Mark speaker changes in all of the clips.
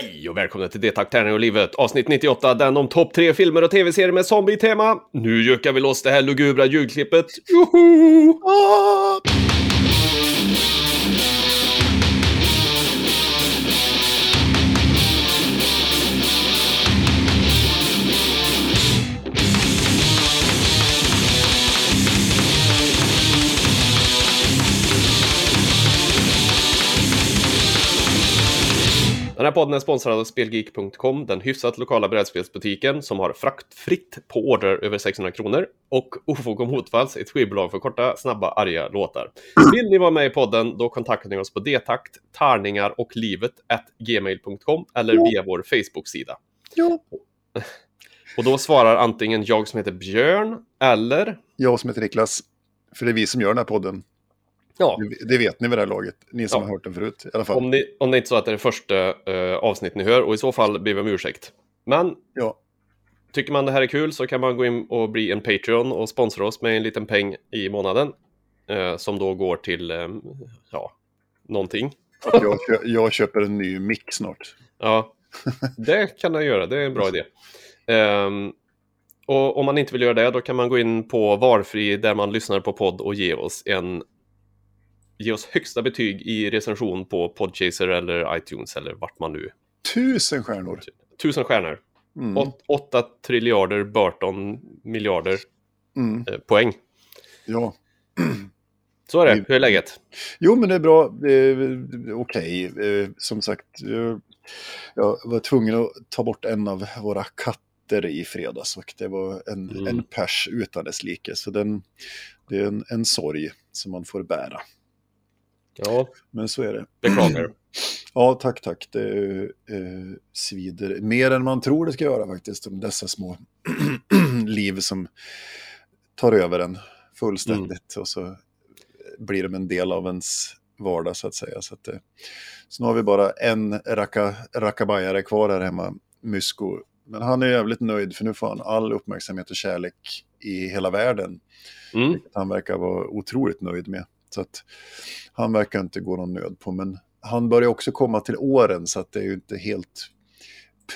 Speaker 1: Hej och välkomna till Det Tärning och livet, avsnitt 98, den om topp tre filmer och tv-serier med zombie-tema. Nu juckar vi loss det här lugubra ljudklippet. Joho! Ah! Här podden är sponsrad av Spelgeek.com, den hyfsat lokala brädspelsbutiken som har fraktfritt på order över 600 kronor och Ofog och Motvalls, ett skivbolag för korta, snabba, arga låtar. Vill ni vara med i podden, då kontaktar ni oss på detakt, tarningar och livet gmail.com eller ja. via vår Facebook-sida.
Speaker 2: Ja.
Speaker 1: Och då svarar antingen jag som heter Björn eller...
Speaker 2: Jag som heter Niklas. För det är vi som gör den här podden. Ja. Det vet ni vid det här laget, ni som ja. har hört den förut. I alla fall.
Speaker 1: Om, ni, om det är inte så att det är det första uh, avsnitt ni hör, och i så fall ber vi om ursäkt. Men
Speaker 2: ja.
Speaker 1: tycker man det här är kul så kan man gå in och bli en Patreon och sponsra oss med en liten peng i månaden. Uh, som då går till, um, ja, någonting.
Speaker 2: jag, jag köper en ny mick snart.
Speaker 1: Ja, det kan jag göra, det är en bra idé. Um, och om man inte vill göra det, då kan man gå in på Varfri där man lyssnar på podd och ge oss en ge oss högsta betyg i recension på Podchaser eller iTunes eller vart man nu...
Speaker 2: Tusen stjärnor!
Speaker 1: Tusen stjärnor. Mm. Åt, åtta triljarder Burton miljarder mm. eh, poäng.
Speaker 2: Ja.
Speaker 1: Så är det. Hur är läget?
Speaker 2: Jo, men det är bra. Okej. Okay. Eh, som sagt, jag var tvungen att ta bort en av våra katter i fredags och det var en, mm. en pers utan dess like. Så den, det är en, en sorg som man får bära.
Speaker 1: Ja,
Speaker 2: men så är det.
Speaker 1: Beklagar.
Speaker 2: Ja, tack, tack. Det eh, svider mer än man tror det ska göra faktiskt. Om dessa små liv som tar över en fullständigt. Mm. Och så blir de en del av ens vardag så att säga. Så, att, eh, så nu har vi bara en raka, rakabajare kvar här hemma, Mysko. Men han är jävligt nöjd för nu får han all uppmärksamhet och kärlek i hela världen. Mm. Han verkar vara otroligt nöjd med. Så att han verkar inte gå någon nöd på. Men han börjar också komma till åren så att det är ju inte helt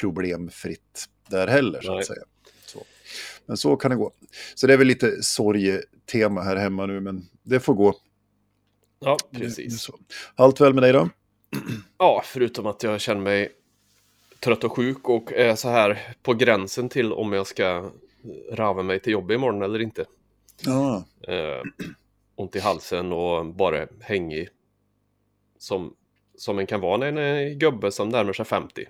Speaker 2: problemfritt där heller. Så att säga. Så. Men så kan det gå. Så det är väl lite sorgetema här hemma nu, men det får gå.
Speaker 1: Ja, precis.
Speaker 2: Allt väl med dig då?
Speaker 1: Ja, förutom att jag känner mig trött och sjuk och är så här på gränsen till om jag ska rava mig till jobbet imorgon eller inte.
Speaker 2: Ja.
Speaker 1: Ont i halsen och bara hängig. Som, som en kan vara när en är gubbe som närmar sig 50.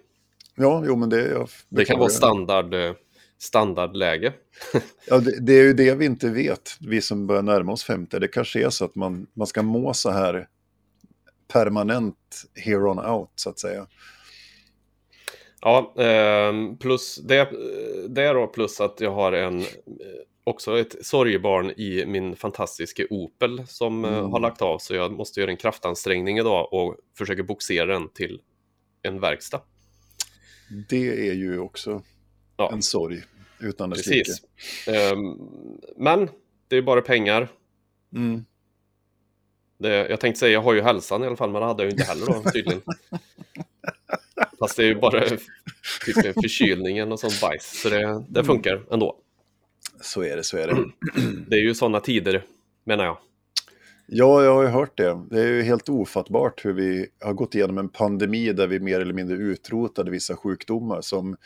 Speaker 2: Ja, jo men det... Jag,
Speaker 1: det, det kan vara standard, eh, standardläge.
Speaker 2: ja, det, det, är ju det vi inte vet, vi som börjar närma oss 50. Det kanske är så att man, man ska må så här permanent here on out, så att säga.
Speaker 1: Ja, eh, plus det, det är då plus att jag har en också ett sorgebarn i min fantastiska Opel som eh, mm. har lagt av så jag måste göra en kraftansträngning idag och försöka boxera den till en verkstad.
Speaker 2: Det är ju också ja. en sorg utan dess
Speaker 1: Precis. Um, men det är bara pengar.
Speaker 2: Mm.
Speaker 1: Det, jag tänkte säga, jag har ju hälsan i alla fall, men det hade jag ju inte heller då tydligen. Fast det är ju bara typ förkylningen och sånt bajs, så det, det funkar ändå.
Speaker 2: Så är det, så är det.
Speaker 1: Det är ju sådana tider, menar jag.
Speaker 2: Ja, jag har ju hört det. Det är ju helt ofattbart hur vi har gått igenom en pandemi där vi mer eller mindre utrotade vissa sjukdomar som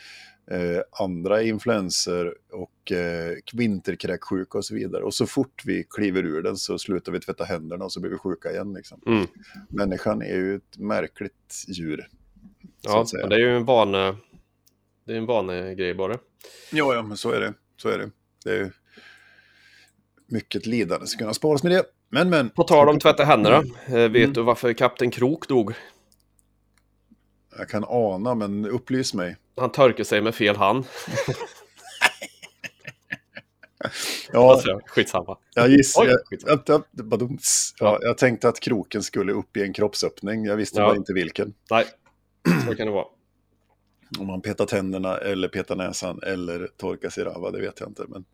Speaker 2: eh, andra influenser och eh, vinterkräksjuka och så vidare. Och så fort vi kliver ur den så slutar vi tvätta händerna och så blir vi sjuka igen. Liksom.
Speaker 1: Mm.
Speaker 2: Människan är ju ett märkligt djur.
Speaker 1: Ja, det är ju en vane, det är en vanegrej bara.
Speaker 2: Ja, ja, men så är det. Så är det. Det är mycket lidande som kunna sparas med det. Men, men.
Speaker 1: På tal om tvätta händerna, mm. Eh, vet mm. du varför kapten Krok dog?
Speaker 2: Jag kan ana, men upplys mig.
Speaker 1: Han törkade sig med fel hand.
Speaker 2: ja,
Speaker 1: alltså, skitsamma.
Speaker 2: Jag gissar, Oj, jag, jag, ja, jag tänkte att kroken skulle upp i en kroppsöppning. Jag visste ja. bara inte vilken.
Speaker 1: Nej, så kan det vara.
Speaker 2: Om man petar tänderna eller petar näsan eller torkar sig rava, det vet jag inte. Men...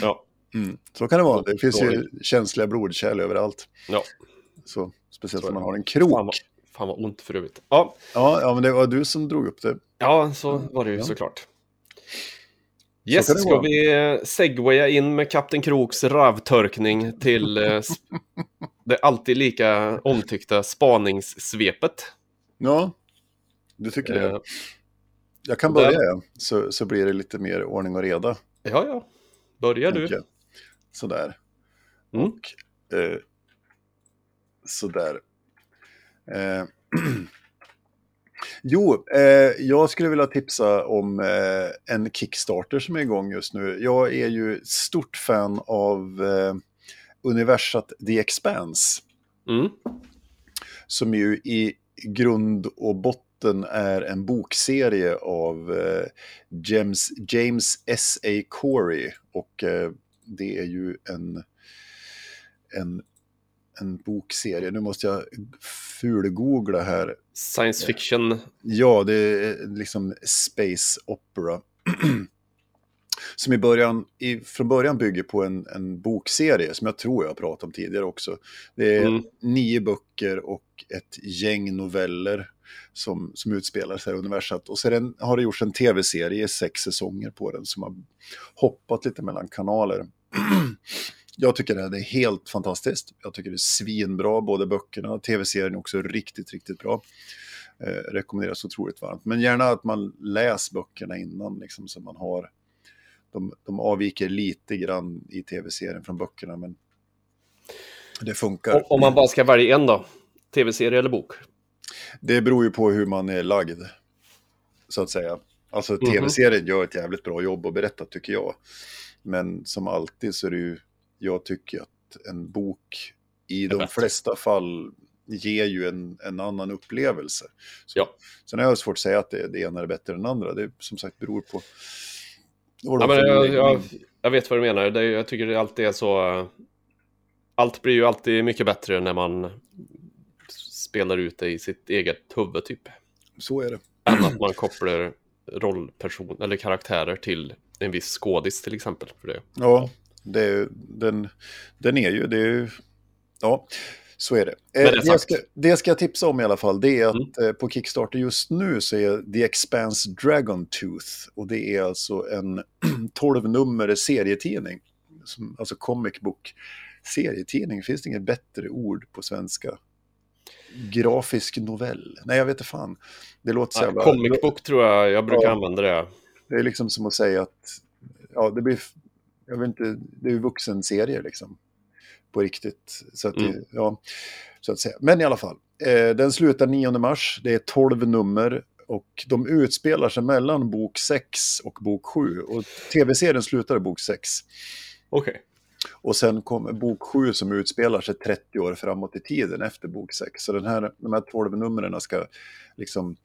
Speaker 1: Ja.
Speaker 2: Mm, så kan det vara. Det finns ju känsliga blodkärl överallt.
Speaker 1: Ja.
Speaker 2: Så, speciellt om man har en krok.
Speaker 1: Fan, Fan vad ont för övrigt. Ja,
Speaker 2: Ja, ja, men det var du som drog upp det.
Speaker 1: ja så var det ju
Speaker 2: Ja.
Speaker 1: såklart. Yes,
Speaker 2: det
Speaker 1: ska vi eh, segwaya in med Kapten Kroks ravtörkning till eh, det alltid lika omtyckta spaningssvepet?
Speaker 2: Ja, du tycker det.
Speaker 1: Eh,
Speaker 2: Jag kan
Speaker 1: där-
Speaker 2: börja, ja. så, så blir det lite mer ordning och reda.
Speaker 1: Ja, ja. Börja du.
Speaker 2: jag. Sådär.
Speaker 1: Mm.
Speaker 2: Och eh, sådär. Eh, jo, eh, jag skulle vilja tipsa om eh, en Kickstarter som är igång just nu. Jag är ju stort fan av eh, universat The Expanse.
Speaker 1: Mm.
Speaker 2: som ju i grund och botten är en bokserie av eh, James, James S.A. Corey. Och eh, det är ju en, en, en bokserie. Nu måste jag fulgoogla här.
Speaker 1: Science fiction.
Speaker 2: Ja, det är liksom Space Opera. som i början, i, från början bygger på en, en bokserie som jag tror jag har pratat om tidigare också. Det är
Speaker 1: Mm.
Speaker 2: nio böcker och ett gäng noveller som, som utspelar sig i universat. Och sen har det gjorts en tv-serie, sex säsonger på den, som har hoppat lite mellan kanaler. Jag tycker det är helt fantastiskt. Jag tycker det är svinbra, både böckerna och tv-serien är också riktigt, riktigt bra. Eh, rekommenderas otroligt varmt. Men gärna att man läser böckerna innan, liksom, så man har... De, de avviker lite grann i tv-serien från böckerna, men det funkar.
Speaker 1: Om man bara ska välja en då? Tv-serie eller bok?
Speaker 2: Det beror ju på hur man är lagd, så att säga. Alltså
Speaker 1: Mhm.
Speaker 2: tv-serien gör ett jävligt bra jobb att berätta, tycker jag. Men som alltid så är det ju, jag tycker att en bok i de flesta fall ger ju en, en annan upplevelse. Så,
Speaker 1: Ja.
Speaker 2: Sen har jag svårt att säga att det, det ena är bättre än det andra. Det som sagt beror på
Speaker 1: Ja, men jag, jag, jag vet vad du menar. Det, jag tycker det alltid är så... eh, Allt blir ju alltid mycket bättre när man spelar ut det i sitt eget huvud, typ.
Speaker 2: Så är det.
Speaker 1: Än att man kopplar rollperson eller karaktärer till en viss skådis till exempel. För det.
Speaker 2: Ja, det, är- den, den är ju, det är ju, ja, så är det. Eh,
Speaker 1: det
Speaker 2: det, jag ska, det ska jag tipsa om i alla fall, det är att
Speaker 1: Mm.
Speaker 2: eh, på Kickstarter just nu så är The Expanse Dragon Tooth, och det är alltså en 12-nummer serietidning, som, alltså comic book serietidning, finns det inget bättre ord på svenska? Grafisk novell? Nej, jag vet inte fan. Det låter så
Speaker 1: Ja,
Speaker 2: jävla...
Speaker 1: Comic book tror jag jag brukar
Speaker 2: Ja.
Speaker 1: använda det.
Speaker 2: Det är liksom som att säga att, ja, det blir, jag vet inte, det är vuxenserier liksom. På riktigt. Så att,
Speaker 1: Mm.
Speaker 2: ja, så att säga. Men i alla fall, eh, den slutar 9 mars, det är 12 nummer och de utspelar sig mellan bok 6 och bok 7. Och tv-serien slutar i bok 6.
Speaker 1: Okej.
Speaker 2: Och sen kommer bok 7 som utspelar sig 30 år framåt i tiden efter bok 6. Så den här, de här 12 numren ska liksom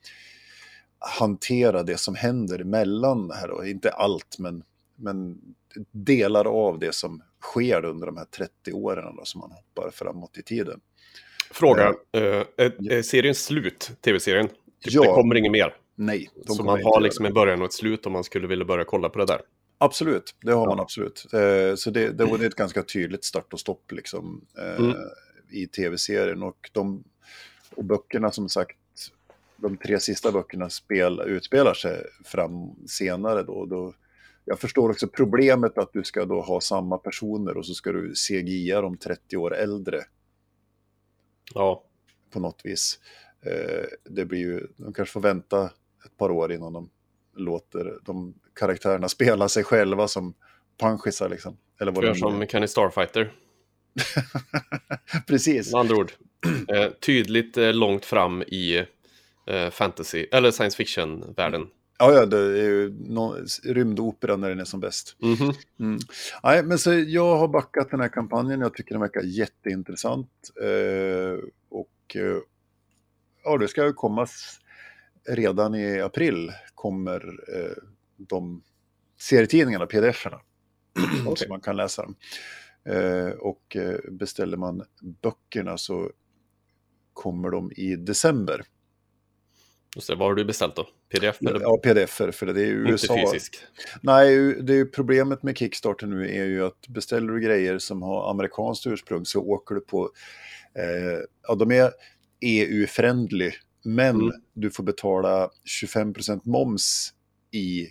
Speaker 2: hantera det som händer emellan här då. Inte allt, men, men delar av det som sker under de här 30 åren då, som man hoppar framåt i tiden.
Speaker 1: Fråga. eh, är, är serien slut, tv-serien? Typ,
Speaker 2: Ja.
Speaker 1: Det kommer inget mer.
Speaker 2: Nej,
Speaker 1: Så man har liksom en början och ett slut om man skulle vilja börja kolla på det där.
Speaker 2: Absolut, det har man absolut. Eh, så det, det, är ett ganska tydligt start och stopp liksom, eh,
Speaker 1: Mm.
Speaker 2: i tv-serien. Och, de, och böckerna som sagt, de tre sista böckerna spel, utspelar sig fram senare. Då, då, jag förstår också problemet att du ska då ha samma personer och så ska du CGI dem 30 år äldre
Speaker 1: Ja,
Speaker 2: på något vis. Eh, det blir ju, de kanske får vänta ett par år innan de låter de karaktärerna spela sig själva som panschisar liksom. Eller vad
Speaker 1: gör som Kenny Starfighter.
Speaker 2: Precis.
Speaker 1: Med andra ord. Eh, tydligt eh, långt fram i fantasy, eller science fiction-världen.
Speaker 2: Ja, ja, det är ju rymdopera när den är som bäst.
Speaker 1: Mhm.
Speaker 2: Mm. Nej, men så jag har backat den här kampanjen. Jag tycker den verkar jätteintressant. Eh, och eh, ja, det ska ju komma redan i april kommer eh, de serietidningarna, pdf-erna.
Speaker 1: Okej.
Speaker 2: Så man kan läsa dem. Eh, och eh, beställer man böckerna så kommer de i december.
Speaker 1: Just det, vad har du beställt då? Pdf eller
Speaker 2: Ja, pdf-er, för det är ju
Speaker 1: inte
Speaker 2: USA.
Speaker 1: fysisk?
Speaker 2: Nej, det är problemet med Kickstarter nu är ju att beställer du grejer som har amerikanskt ursprung så åker du på, eh, ja de är EU-friendly, men
Speaker 1: Mm.
Speaker 2: du får betala 25% moms i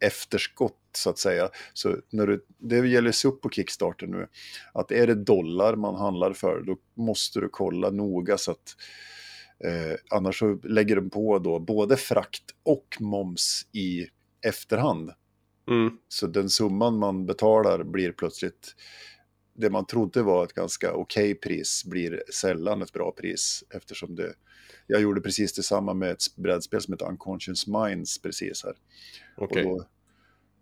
Speaker 2: efterskott så att säga. Så när du, det gäller sig upp på Kickstarter nu, att är det dollar man handlar för, då måste du kolla noga så att eh, annars så lägger de på då både frakt och moms i efterhand.
Speaker 1: Mm.
Speaker 2: Så den summan man betalar blir plötsligt, det man trodde var ett ganska okej pris blir sällan ett bra pris eftersom det, jag gjorde precis detsamma med ett brädspel som heter Unconscious Minds precis här.
Speaker 1: Okej.
Speaker 2: Och då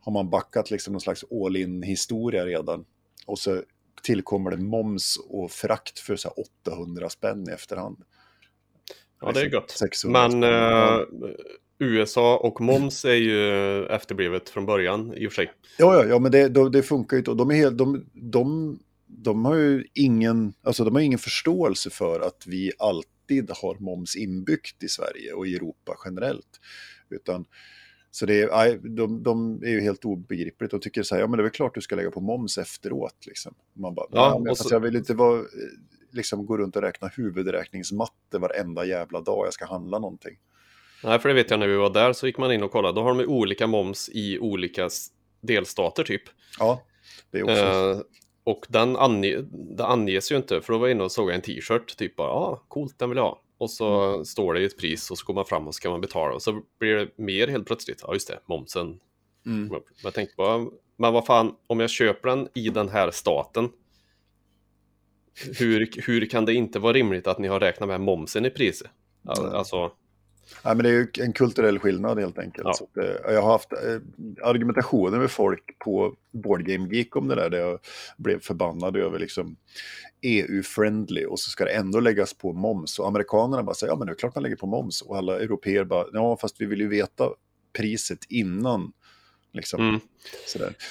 Speaker 2: har man backat liksom någon slags all-in historia redan. Och så tillkommer det moms och frakt för så här 800 spänn i efterhand.
Speaker 1: Ja, det är.
Speaker 2: 600
Speaker 1: Men eh, USA och moms är ju efterblivet från början i och för sig.
Speaker 2: Ja, ja, ja men det, det, det funkar ju inte. Och de, är helt, de, de, de har ju ingen, alltså de har ingen förståelse för att vi alltid har moms inbyggt i Sverige och i Europa generellt. Utan, så det är, de, de är ju helt obegripligt. De tycker så här, ja men det är väl klart du ska lägga på moms efteråt. Liksom. Man bara,
Speaker 1: Ja,
Speaker 2: men
Speaker 1: och så-
Speaker 2: jag vill inte vara, liksom gå runt och räkna huvudräkningsmatte varenda jävla dag jag ska handla någonting.
Speaker 1: Nej, för det vet jag när vi var där så gick man in och kollade. Då har de ju olika moms i olika delstater typ.
Speaker 2: Ja, det är också...
Speaker 1: Eh, och den ange, det anges ju inte, för då var jag inne och såg en t-shirt, typ bara, ja, ah, coolt, den vill jag ha. Och så står det ett pris och så går man fram och så kan man betala och så blir det mer helt plötsligt. Ja, just det, momsen.
Speaker 2: Mm.
Speaker 1: Jag tänkte bara, men vad fan, om jag köper den i den här staten, hur, hur kan det inte vara rimligt att ni har räknat med momsen i priset? Alltså,
Speaker 2: Nej, men det är ju en kulturell skillnad helt enkelt.
Speaker 1: Ja.
Speaker 2: Så att, eh, jag har haft eh, argumentationer med folk på Board Game Geek om det där, där jag blev förbannad över liksom EU-friendly och så ska det ändå läggas på moms. Och amerikanerna bara säger, ja men det är klart man lägger på moms. Och alla europeer bara, ja fast vi vill ju veta priset innan. Liksom,
Speaker 1: mm.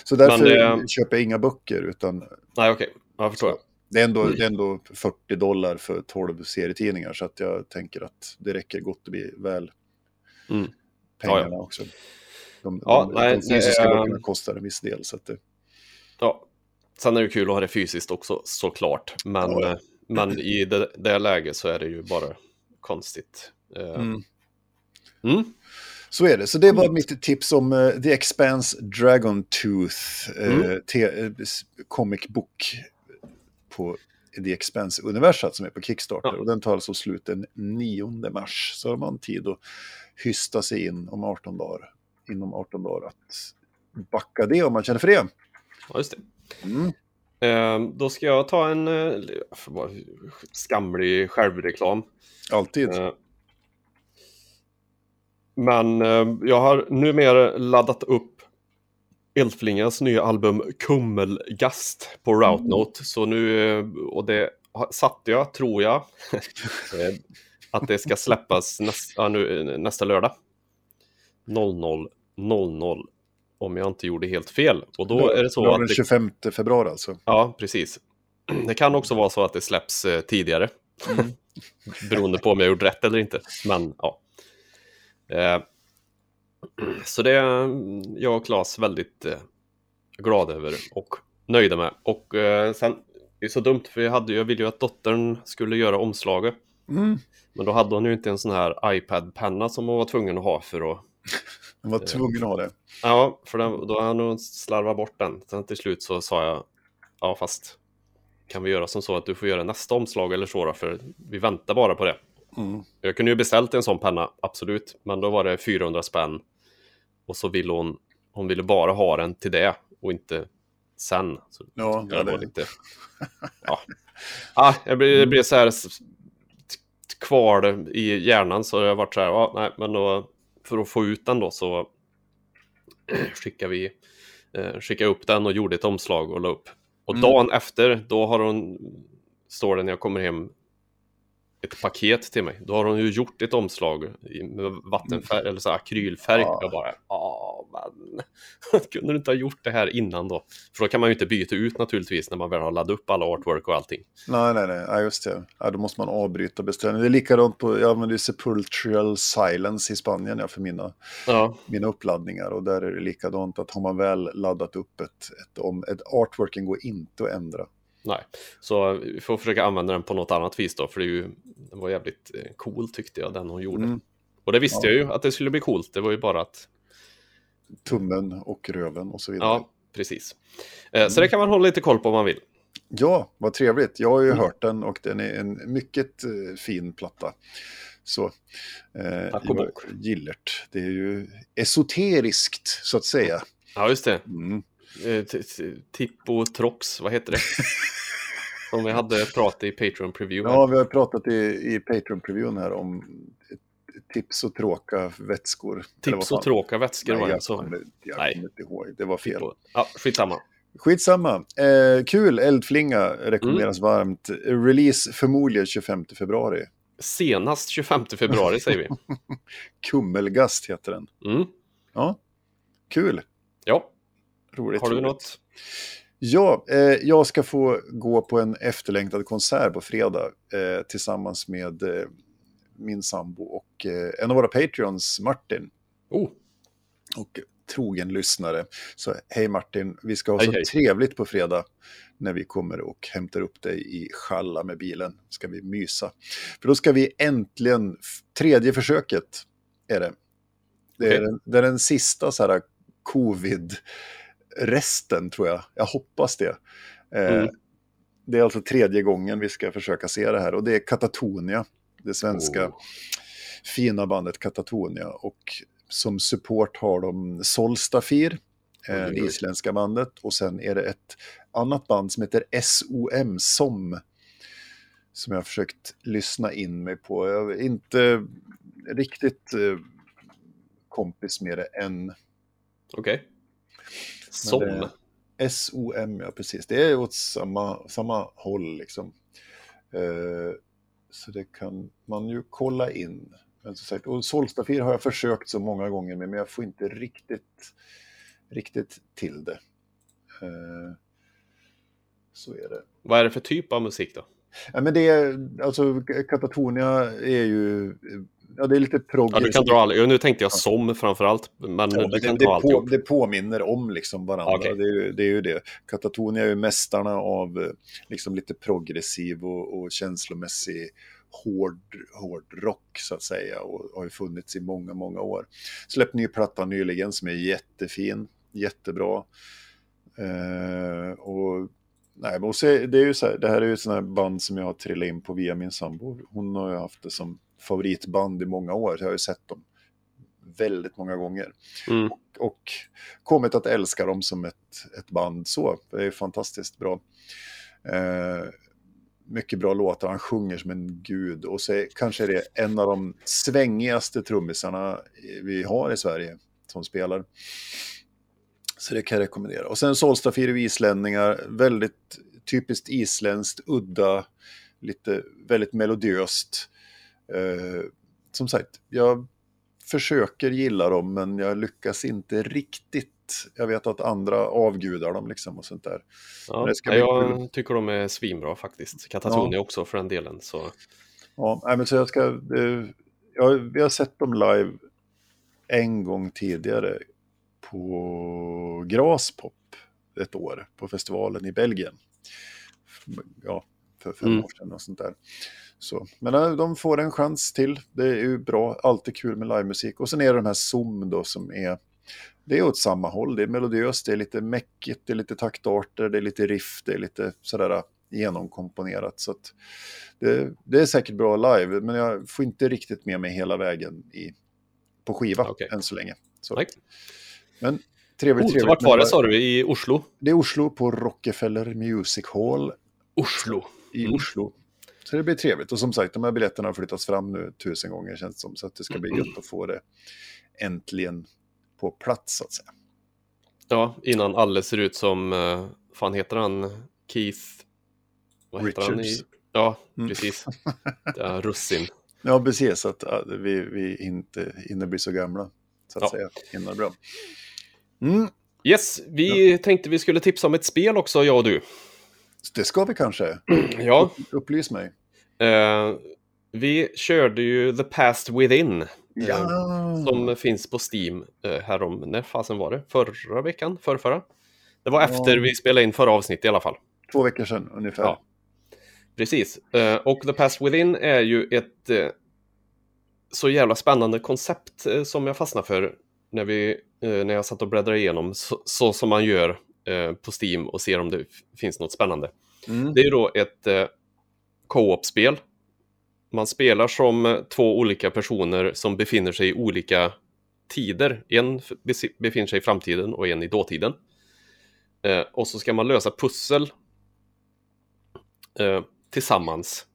Speaker 2: Så därför
Speaker 1: det-
Speaker 2: köper jag inga böcker, utan
Speaker 1: nej okej, jag förstår.
Speaker 2: Det är, ändå, det är ändå 40 dollar för 12 serietidningar. Så att jag tänker att det räcker gott att bli väl
Speaker 1: Mm.
Speaker 2: pengarna också. De,
Speaker 1: Ja,
Speaker 2: de,
Speaker 1: nej,
Speaker 2: de fysiska
Speaker 1: det är-
Speaker 2: böckerna kostar en viss del. Så att det,
Speaker 1: Ja. Sen är det kul att ha det fysiskt också, såklart. Men,
Speaker 2: Ja, ja.
Speaker 1: eh, men i det, det läget så är det ju bara konstigt. Eh,
Speaker 2: Mm.
Speaker 1: Mm.
Speaker 2: Så är det. Så det var mitt tips om eh, The Expanse Dragon Tooth eh,
Speaker 1: Mm.
Speaker 2: eh, s- comic book på The Expanse-universat som är på Kickstarter.
Speaker 1: Ja.
Speaker 2: Och den tar alltså slut den 9 mars. Så har man tid att hysta sig in om 18 dagar. Inom 18 dagar att backa det om man känner för det.
Speaker 1: Ja, just det.
Speaker 2: Mm.
Speaker 1: Eh, då ska jag ta en eh, bara skamlig självreklam.
Speaker 2: Alltid.
Speaker 1: Eh, men eh, jag har numera laddat upp Elflingas nya album Kummelgast på Route Note. Så nu, eh, och det satte jag, tror jag, eh, att det ska släppas näst, ja, nu, eh, nästa lördag. 00.00 om jag inte gjorde helt fel. Och då är det så
Speaker 2: Lördag
Speaker 1: att
Speaker 2: den
Speaker 1: det
Speaker 2: 25 februari alltså.
Speaker 1: Ja, precis. Det kan också vara så att det släpps tidigare. Beroende på om jag gjort rätt eller inte. Men ja. Eh, så det är jag och Claes väldigt eh, glada över och nöjda med. Och eh, sen, det är så dumt för jag, hade, jag ville ju att dottern skulle göra omslaget.
Speaker 2: Mm.
Speaker 1: Men då hade hon ju inte en sån här iPad-penna som hon var tvungen att ha för att...
Speaker 2: Man var tvungen att ha det.
Speaker 1: Ja, för den, då hade hon slarvat bort den. Sen till slut så sa jag, ja fast kan vi göra som så att du får göra nästa omslag eller så då, för vi väntar bara på det.
Speaker 2: Mm.
Speaker 1: Jag kunde ju beställt en sån penna, absolut, men då var det 400 spänn. Och så ville hon, hon ville bara ha den till det och inte sen. Så
Speaker 2: Ja,
Speaker 1: det var
Speaker 2: det,
Speaker 1: lite... Ja, ah, jag blev, det blev så här kvar i hjärnan så jag varit så här, ja, nej, men då för att få ut den då så skickade vi eh, skickade upp den och gjorde ett omslag och la upp. Och
Speaker 2: Mm.
Speaker 1: dagen efter, då har hon, står det när jag kommer hem, ett paket till mig. Då har hon ju gjort ett omslag med vattenfärg, eller så akrylfärg.
Speaker 2: Ja.
Speaker 1: Jag bara, ja men, kunde du inte ha gjort det här innan då? För då kan man ju inte byta ut naturligtvis när man väl har laddat upp alla artwork och allting.
Speaker 2: nej, nej, nej, ja, just det. Ja, då måste man avbryta beställningen. Det är likadant på, jag använder Sepultural Silence i Spanien ja, för mina,
Speaker 1: Ja,
Speaker 2: mina uppladdningar. Och där är det likadant att har man väl laddat upp ett, ett, om, ett artworken går inte att ändra.
Speaker 1: Nej, så vi får försöka använda den på något annat vis då, för det är ju, den var jävligt eh, cool tyckte jag, den hon gjorde.
Speaker 2: Mm.
Speaker 1: Och det visste
Speaker 2: Ja.
Speaker 1: jag ju att det skulle bli coolt, det var ju bara att,
Speaker 2: Tummen och röven och så vidare.
Speaker 1: ja, precis. Eh, Så det kan man hålla lite koll på om man vill.
Speaker 2: Ja, vad trevligt. Jag har ju
Speaker 1: Mm.
Speaker 2: hört den och den är en mycket eh, fin platta. Så eh,
Speaker 1: Tack och bock.
Speaker 2: gillar det. Det är ju esoteriskt så att säga.
Speaker 1: Ja, just det.
Speaker 2: Mm.
Speaker 1: Eh, Tippo Trox, vad heter det? Som vi hade pratat i Patreon Preview. här.
Speaker 2: Ja, vi har pratat i, i Patreon-previewn här om tips och tråka vätskor.
Speaker 1: Tips och tråkiga vätskor var det.
Speaker 2: jag,
Speaker 1: Så.
Speaker 2: kommer, jag
Speaker 1: Nej.
Speaker 2: kommer inte ihåg. Det var fel.
Speaker 1: Tippo. Ja, skitsamma.
Speaker 2: Skitsamma. Eh, kul, Eldflinga rekommenderas
Speaker 1: Mm.
Speaker 2: varmt. Release förmodligen 25 februari.
Speaker 1: Senast 25 februari säger vi.
Speaker 2: Kummelgast heter den.
Speaker 1: Mm.
Speaker 2: Ja, kul.
Speaker 1: Ja,
Speaker 2: Roligt.
Speaker 1: har du
Speaker 2: roligt.
Speaker 1: något?
Speaker 2: Ja, eh, jag ska få gå på en efterlängtad konsert på fredag eh, tillsammans med eh, min sambo och eh, en av våra Patreons, Martin.
Speaker 1: Oh,
Speaker 2: och trogen lyssnare. Så hej Martin, vi ska ha
Speaker 1: Hej,
Speaker 2: så
Speaker 1: hej.
Speaker 2: trevligt på fredag när vi kommer och hämtar upp dig i Skalla med bilen. Ska vi mysa. För då ska vi äntligen, tredje försöket är det. Det är,
Speaker 1: Okej.
Speaker 2: den, det är den sista så här covid-resten tror jag. Jag hoppas det. Eh,
Speaker 1: Mm.
Speaker 2: Det är alltså tredje gången vi ska försöka se det här och det är Katatonia, det svenska
Speaker 1: Oh.
Speaker 2: fina bandet Katatonia. Och som support har de Solstafir, eh, det isländska bandet. Och sen är det ett annat band som heter SOM, SOM. Som jag har försökt lyssna in mig på. Jag är inte riktigt eh, kompis med det än.
Speaker 1: okej. Som.
Speaker 2: SOM, ja precis. Det är åt samma, samma håll liksom. Eh, så det kan man ju kolla in. Men som sagt, och Solstafir har jag försökt så många gånger med, men jag får inte riktigt, riktigt till det. Eh, så är det.
Speaker 1: Vad är det för typ av musik då?
Speaker 2: Ja, men det är, alltså Katatonia är ju, ja det är lite
Speaker 1: Ja,
Speaker 2: progressivt.
Speaker 1: du kan dra all... ja, Nu tänkte jag som framförallt, men
Speaker 2: Ja,
Speaker 1: du kan
Speaker 2: det,
Speaker 1: ta
Speaker 2: det, på, det påminner om liksom varandra.
Speaker 1: Okej.
Speaker 2: Det, är ju, det är ju det. Katatonia är ju mästarna av eh, liksom lite progressiv och, och känslomässig hård, hård rock så att säga och har ju funnits i många, många år. Släppt ny platta nyligen som är jättefin, jättebra. Eh, och nej, men det är ju så här, det här är ju ett sånt här band som jag har trillat in på via min sambo. Hon har ju haft det som favoritband i många år. Jag har ju sett dem väldigt många gånger
Speaker 1: Mm.
Speaker 2: och kommit att älska dem som ett, ett band så. Det är fantastiskt bra. Eh, mycket bra låtar, han sjunger som en gud och så är, kanske är det en av de svängigaste trummisarna vi har i Sverige som spelar. Så det kan jag rekommendera. Och sen Solstafir och islänningar, väldigt typiskt isländskt, udda, lite väldigt melodiöst. Eh, som sagt, jag försöker gilla dem men jag lyckas inte riktigt. Jag vet att andra avgudar dem liksom och sånt där.
Speaker 1: Ja,
Speaker 2: ska bli
Speaker 1: jag tycker de är svinbra faktiskt. Katatonia också för den delen. Så.
Speaker 2: Ja, men så jag ska... Eh, ja, vi har sett dem live en gång tidigare på Graspop ett år på festivalen i Belgien. Ja, för fem
Speaker 1: Mm.
Speaker 2: år sedan och sånt där. Så, men äh, de får en chans till. Det är ju bra, alltid kul med livemusik. Och sen är det de här Zoom då som är, det är åt samma håll. Det är melodiöst, det är lite mäckigt, det är lite taktarter, det är lite riff, det är lite sådär genomkomponerat. Så det, det är säkert bra live, men jag får inte riktigt med mig hela vägen i, på skiva
Speaker 1: Okej.
Speaker 2: än så länge. Så,
Speaker 1: Nej.
Speaker 2: men trevligt, trevligt.
Speaker 1: Vart var det sa du? I Oslo?
Speaker 2: Det är Oslo på Rockefeller Music Hall
Speaker 1: Oslo.
Speaker 2: i
Speaker 1: Mm.
Speaker 2: Oslo. Så det blir trevligt. Och som sagt, de här biljetterna har flyttats fram nu tusen gånger känns det som. Så att det ska bli gött att få det äntligen på plats så att säga.
Speaker 1: Ja, innan alla ser ut som, uh, fan heter han? Keith? Vad heter han? I... Ja,
Speaker 2: Mm.
Speaker 1: precis. Ja, russin.
Speaker 2: Ja, precis. Så att ja, vi, vi inte hinner bli så gamla. Så att
Speaker 1: Ja.
Speaker 2: säga. Hinner bra. Mm,
Speaker 1: Yes, vi tänkte vi skulle tipsa om ett spel också, jag och du.
Speaker 2: det ska vi kanske.
Speaker 1: Ja,
Speaker 2: Upplys mig.
Speaker 1: Eh, vi körde ju The Past Within.
Speaker 2: Ja.
Speaker 1: Som finns på Steam eh, härom, när fasen var det? Förra veckan? Förrförra? Det var efter vi spelade in förra avsnittet i alla fall.
Speaker 2: två veckor sedan ungefär.
Speaker 1: Ja. Precis. Eh, och The Past Within är ju ett eh, så jävla spännande koncept eh, som jag fastnade för när, vi, när jag satt och bläddrade igenom, så, så som man gör på Steam och ser om det finns något spännande. Mm. Det är ju då ett co-op-spel. Man spelar som två olika personer som befinner sig i olika tider. En befinner sig i framtiden och en i dåtiden. och så ska man lösa pussel tillsammans.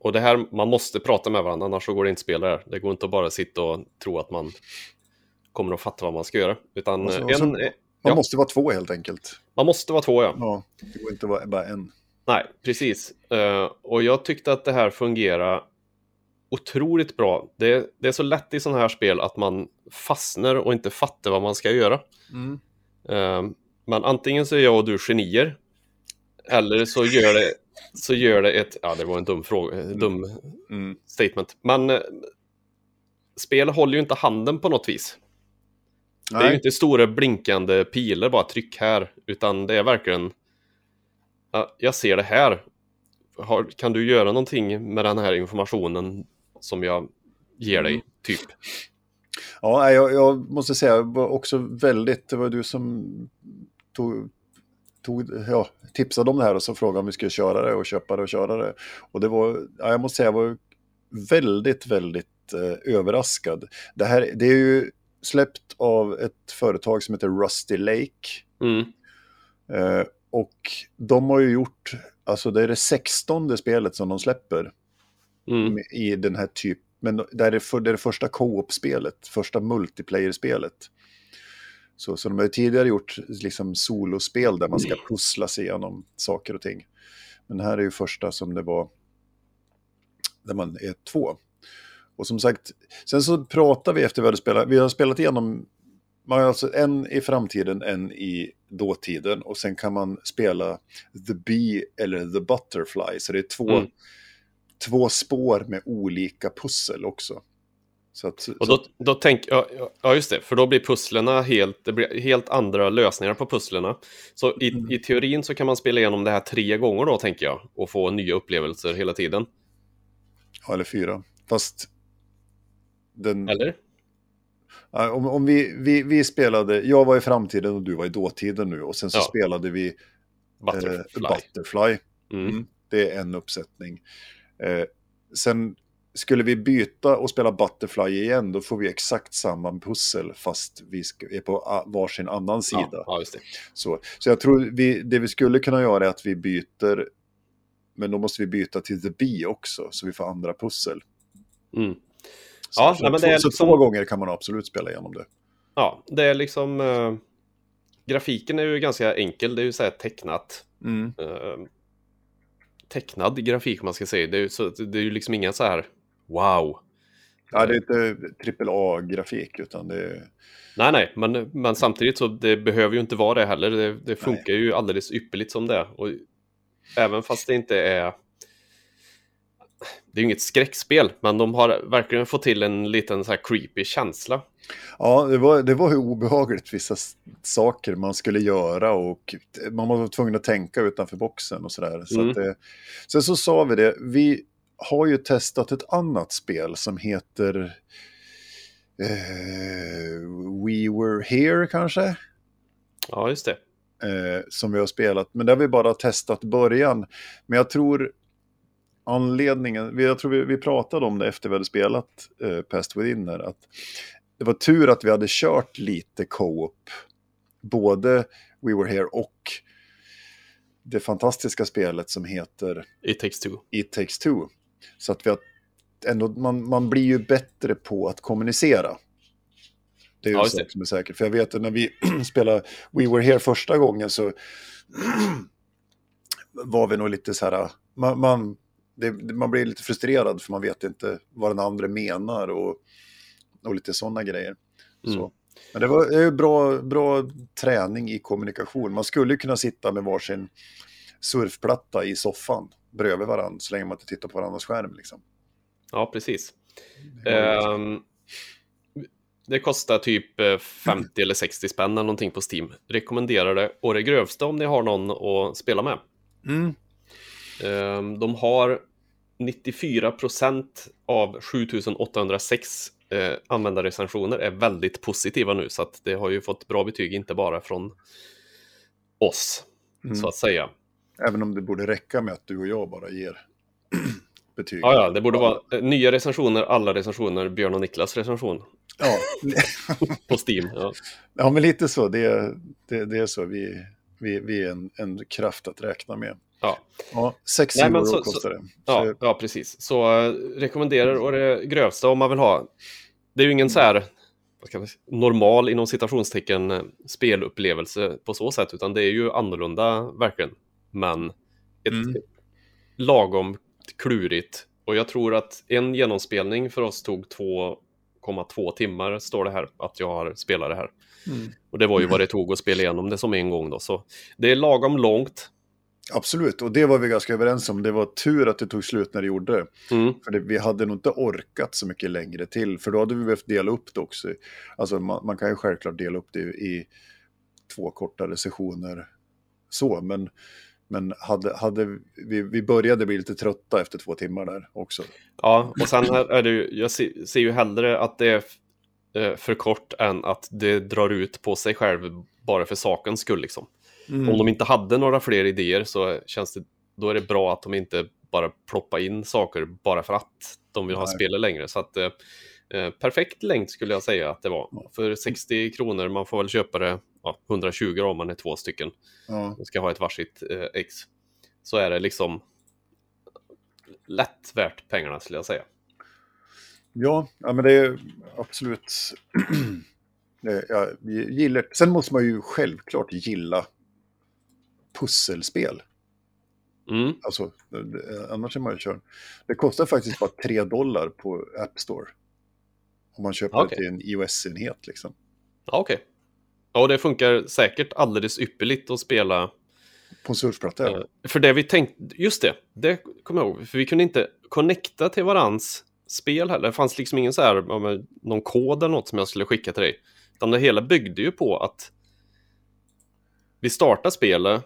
Speaker 1: Och det här, man måste prata med varandra, annars så går det inte att spela det. Det går inte att bara sitta och tro att man kommer att fatta vad man ska göra. Utan
Speaker 2: alltså,
Speaker 1: en,
Speaker 2: alltså, man ja. måste vara två helt enkelt.
Speaker 1: Man måste vara två, ja.
Speaker 2: Ja, det går inte att vara bara en.
Speaker 1: Nej, precis. Uh, och jag tyckte att det här fungerar otroligt bra. Det, det är så lätt i sådana här spel att man fastnar och inte fattar vad man ska göra. Mm. Uh, men antingen så är jag och du genier eller så gör det, så gör det ett, ja det var en dum fråga, dum mm. statement. Men eh, spel håller ju inte handen på något vis. Nej. Det är ju inte stora blinkande pilar, bara tryck här, utan det är verkligen, jag ser det här. Har, kan du göra någonting med den här informationen som jag ger dig, mm. typ?
Speaker 2: Ja, jag, jag måste säga, jag var också väldigt, det var du som tog, tog, ja, tipsade om det här och så frågade om vi skulle köra det och köpa det och köra det. Och det var, ja, jag måste säga, jag var väldigt, väldigt eh, överraskad. Det här, det är ju släppt av ett företag som heter Rusty Lake. Mm. Eh, och de har ju gjort, alltså det är det sextonde spelet som de släpper mm. i den här typen, men det är det, för, det, är det första co-op-spelet, första multiplayer-spelet. Så, så de har ju tidigare gjort liksom solospel där man ska pussla sig igenom saker och ting. Men här är ju första som det var där man är två. Och som sagt, sen så pratar vi efter vi hade spelat, vi har spelat igenom, man har alltså en i framtiden, en i dåtiden och sen kan man spela The Bee eller The Butterfly, så det är två, mm. två spår med olika pussel också.
Speaker 1: Att, och då, då tänk, ja, ja, just det, för då blir pusslerna helt, det blir helt andra lösningar på pusslerna. Så i, mm. i teorin så kan man spela igenom det här tre gånger då, tänker jag, och få nya upplevelser hela tiden.
Speaker 2: Ja, eller fyra. Fast... Den...
Speaker 1: Eller?
Speaker 2: Om, om vi, vi, vi spelade, jag var i framtiden och du var i dåtiden nu och sen så ja. spelade vi
Speaker 1: Butterfly.
Speaker 2: Eh, Butterfly. Mm. Mm, det är en uppsättning. Eh, sen skulle vi byta och spela Butterfly igen, då får vi exakt samma pussel fast vi är på varsin annan sida. Ja,
Speaker 1: ja.
Speaker 2: Så, så jag tror vi, det vi skulle kunna göra är att vi byter, men då måste vi byta till The Bee också, så vi får andra pussel.
Speaker 1: Mm.
Speaker 2: Ja, så, nej, men det är liksom... så två gånger kan man absolut spela igenom det.
Speaker 1: Ja, det är liksom... Uh, grafiken är ju ganska enkel, det är ju så här tecknat. Mm. Uh, tecknad grafik om man ska säga. Det är ju, så, det är ju liksom inga så här wow.
Speaker 2: Ja, det är inte trippel A-grafik utan det är...
Speaker 1: Nej, nej, men, men samtidigt så det behöver ju inte vara det heller. Det, det funkar nej. ju alldeles ypperligt som det. Och även fast det inte är... Det är ju inget skräckspel, men de har verkligen fått till en liten så här creepy känsla.
Speaker 2: Ja, det var, det var ju obehagligt vissa saker man skulle göra och man var tvungen att tänka utanför boxen och sådär. Så mm. det, sen så sa vi det, vi har ju testat ett annat spel som heter eh, We Were Here kanske?
Speaker 1: Ja, just det.
Speaker 2: Eh, som vi har spelat, men det har vi bara testat början. Men jag tror anledningen, jag tror vi, vi pratade om det efter vi hade spelat eh, Past Within här, att det var tur att vi hade kört lite co-op. Både We Were Here och det fantastiska spelet som heter
Speaker 1: It Takes Two.
Speaker 2: It Takes Two. Så att vi har ändå, man, man blir ju bättre på att kommunicera. Det är ju ja, sak som är säker. För jag vet att när vi spelade We Were Here första gången så var vi nog lite så här, man, man, det, man blir lite frustrerad för man vet inte vad den andra menar och, och lite sådana grejer. Mm. Så. Men det var ju bra, bra träning i kommunikation. Man skulle kunna sitta med varsin surfplatta i soffan bredvid varandra så länge man inte tittar på varandras skärm. Liksom.
Speaker 1: Ja, precis. Um, det kostar typ eh, 50 eller 60 spänn eller någonting på Steam. Rekommenderar det och det grövsta om ni har någon att spela med.
Speaker 2: Mm.
Speaker 1: Eh, de har 94% av 7806 eh, användarrecensioner är väldigt positiva nu så att det har ju fått bra betyg inte bara från oss
Speaker 2: Mm.
Speaker 1: så att säga.
Speaker 2: Även om det borde räcka med att du och jag bara ger betyg.
Speaker 1: Ja, ja, det borde vara eh, nya recensioner, alla recensioner, Björn och Niklas recension
Speaker 2: Ja,
Speaker 1: på Steam. Ja,
Speaker 2: ja men lite så. Det, är- det, det är så. Vi, vi, vi är en, en kraft att räkna med.
Speaker 1: Ja.
Speaker 2: Ja, 6
Speaker 1: Nej, men
Speaker 2: euro
Speaker 1: så-
Speaker 2: kostar det.
Speaker 1: Ja,
Speaker 2: Så,
Speaker 1: ja precis. Så eh, rekommenderar och det grövsta om man vill ha. Det är ju ingen så här normal inom citationstecken eh, spelupplevelse på så sätt, utan det är ju annorlunda verkligen. Men ett
Speaker 2: Mm.
Speaker 1: lagom klurigt. Och jag tror att en genomspelning för oss tog 2,2 timmar, står det här, att jag har spelat det här.
Speaker 2: Mm.
Speaker 1: Och det var ju vad det tog att spela igenom det som en gång då. Så det är lagom långt.
Speaker 2: Absolut, och det var vi ganska överens om. Det var tur att det tog slut när det gjorde det.
Speaker 1: Mm.
Speaker 2: För det, vi hade nog inte orkat så mycket längre till, för då hade vi behövt dela upp det också. Alltså man, man kan ju självklart dela upp det i två kortare sessioner så, men, men hade, hade vi, vi började bli lite trötta efter två timmar där också.
Speaker 1: Ja, och sen är det ju, jag se- ser ju hellre att det är eh, för kort än att det drar ut på sig själv bara för sakens skull. Liksom.
Speaker 2: Mm.
Speaker 1: Om de inte hade några fler idéer så känns det, då är det bra att de inte bara ploppar in saker bara för att de vill ha
Speaker 2: Nej.
Speaker 1: spelet längre. Så att, eh, eh, perfekt längd skulle jag säga att det var. För 60 kronor, man får väl köpa det ja, 120 då, om man är två stycken
Speaker 2: Ja,
Speaker 1: ska ha ett varsitt eh, ex. Så är det liksom lätt värt pengarna skulle jag säga.
Speaker 2: ja, ja, men det är absolut... jag gillar. Sen måste man ju självklart gilla pusselspel.
Speaker 1: Mm.
Speaker 2: Alltså, det- annars är man ju körd. Det kostar faktiskt bara 3 dollar på App Store. Om man köper
Speaker 1: Okej.
Speaker 2: det till en iOS-enhet liksom.
Speaker 1: Ja, okej. Ja, och det funkar säkert alldeles ypperligt att spela.
Speaker 2: På en surfplatta, ja.
Speaker 1: eh, För det vi tänkte, just det, det kommer jag ihåg. För vi kunde inte connecta till varans spel heller. Det fanns liksom ingen så här, någon kod eller något som jag skulle skicka till dig. Utan det hela byggde ju på att vi startade spelet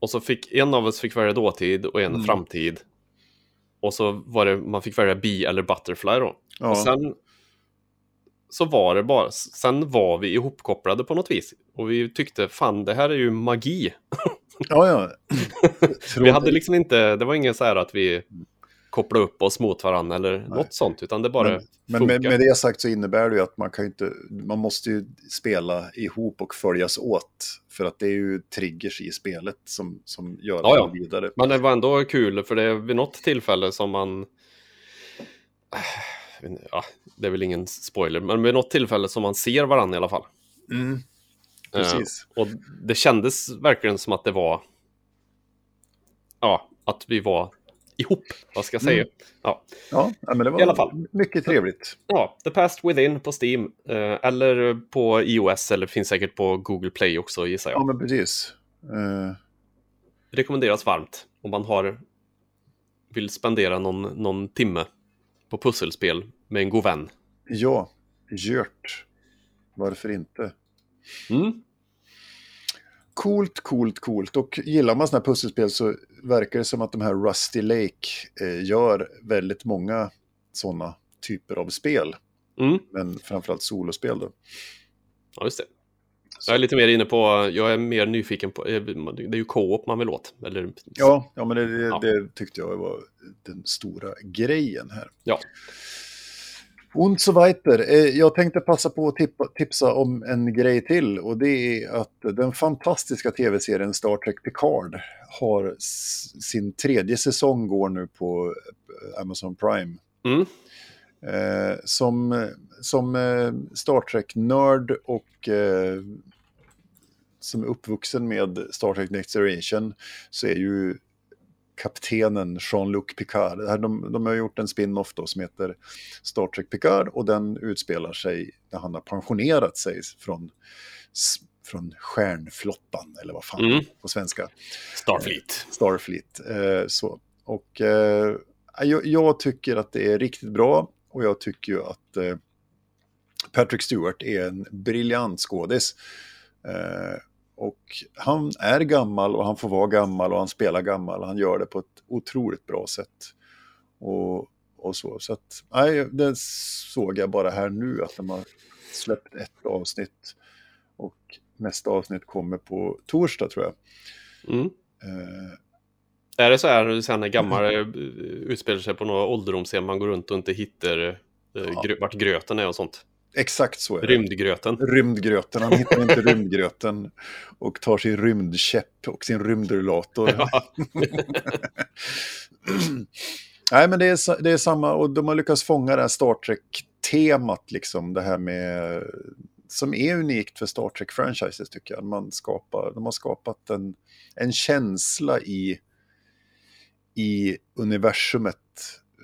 Speaker 1: och så fick en av oss fick välja dåtid och en
Speaker 2: Mm.
Speaker 1: framtid. Och så var det, man fick välja bi eller butterfly då.
Speaker 2: ja.
Speaker 1: Och sen så var det bara, sen var vi ihopkopplade på något vis. Och vi tyckte, fan det här är ju magi.
Speaker 2: ja, ja.
Speaker 1: Vi hade liksom inte, det var ingen så här att vi kopplade upp oss mot varandra eller något sånt, utan det bara
Speaker 2: Men, men med, med det sagt så innebär det ju att man kan ju inte, man måste ju spela ihop och följas åt. För att det är ju triggers i spelet som, som gör
Speaker 1: Ja, ja.
Speaker 2: det vidare.
Speaker 1: Men det var ändå kul, för det är vid något tillfälle som man... Ja, det är väl ingen spoiler, men vid något tillfälle som man ser varandra i alla fall.
Speaker 2: Mm,
Speaker 1: Eh,
Speaker 2: precis.
Speaker 1: och det kändes verkligen som att det var... Ja, att vi var ihop, vad ska jag säga.
Speaker 2: Mm.
Speaker 1: Ja.
Speaker 2: Ja, men det var
Speaker 1: i alla fall.
Speaker 2: mycket trevligt.
Speaker 1: ja, The Past Within på Steam, eh, eller på iOS, eller finns säkert på Google Play också gissar jag.
Speaker 2: Ja, men precis. Eh,
Speaker 1: Rekommenderas varmt om man har vill spendera någon, någon timme på pusselspel med en god vän.
Speaker 2: ja, Gjört. Varför inte?
Speaker 1: Mm.
Speaker 2: Coolt, coolt, coolt. Och gillar man sådana här pusselspel så verkar det som att de här Rusty Lake eh, gör väldigt många sådana typer av spel.
Speaker 1: Mm.
Speaker 2: Men framförallt solospel då.
Speaker 1: Ja, just det. Jag är lite mer inne på, jag är mer nyfiken på, eh, det är ju co-op man vill åt. Eller,
Speaker 2: Ja, ja men det, det,
Speaker 1: Ja.
Speaker 2: det tyckte jag var den stora grejen här.
Speaker 1: Ja.
Speaker 2: Und so weiter. Eh, Jag tänkte passa på att tipsa om en grej till och det är att den fantastiska tv-serien Star Trek Picard har sin tredje säsong går nu på eh, Amazon Prime.
Speaker 1: Mm.
Speaker 2: Eh, som som Star Trek-nörd och eh, som är uppvuxen med Star Trek Next Generation så är ju kaptenen Jean-Luc Picard. Här, de, de har gjort en spin-off då som heter Star Trek Picard och den utspelar sig när han har pensionerat sig från, från stjärnflottan, eller vad fan
Speaker 1: Mm.
Speaker 2: på svenska.
Speaker 1: Starfleet.
Speaker 2: Starfleet. Eh, så. Och eh, jag, jag tycker att det är riktigt bra och jag tycker ju att eh, Patrick Stewart är en briljant skådis. Och han är gammal och han får vara gammal och han spelar gammal. Han gör det på ett otroligt bra sätt. Och, och så. Så att, nej, det såg jag bara här nu att de har släppt ett avsnitt. Och nästa avsnitt kommer på torsdag tror jag.
Speaker 1: Mm.
Speaker 2: Eh,
Speaker 1: Är det så här sen när gammal eh, utspelar sig på några ålderdomshem, man går runt och inte hittar eh, grö vart gröten är och sånt?
Speaker 2: Exakt så är det.
Speaker 1: Rymdgröten.
Speaker 2: Rymdgröten, han hittar inte rymdgröten och tar sin rymdkäpp och sin rymdrullator.
Speaker 1: Ja.
Speaker 2: Nej, men det är, det är samma, och de har lyckats fånga det här Star Trek-temat, liksom, det här med, som är unikt för Star Trek-franchises tycker jag. Man skapar, de har skapat en, en känsla i, i universumet.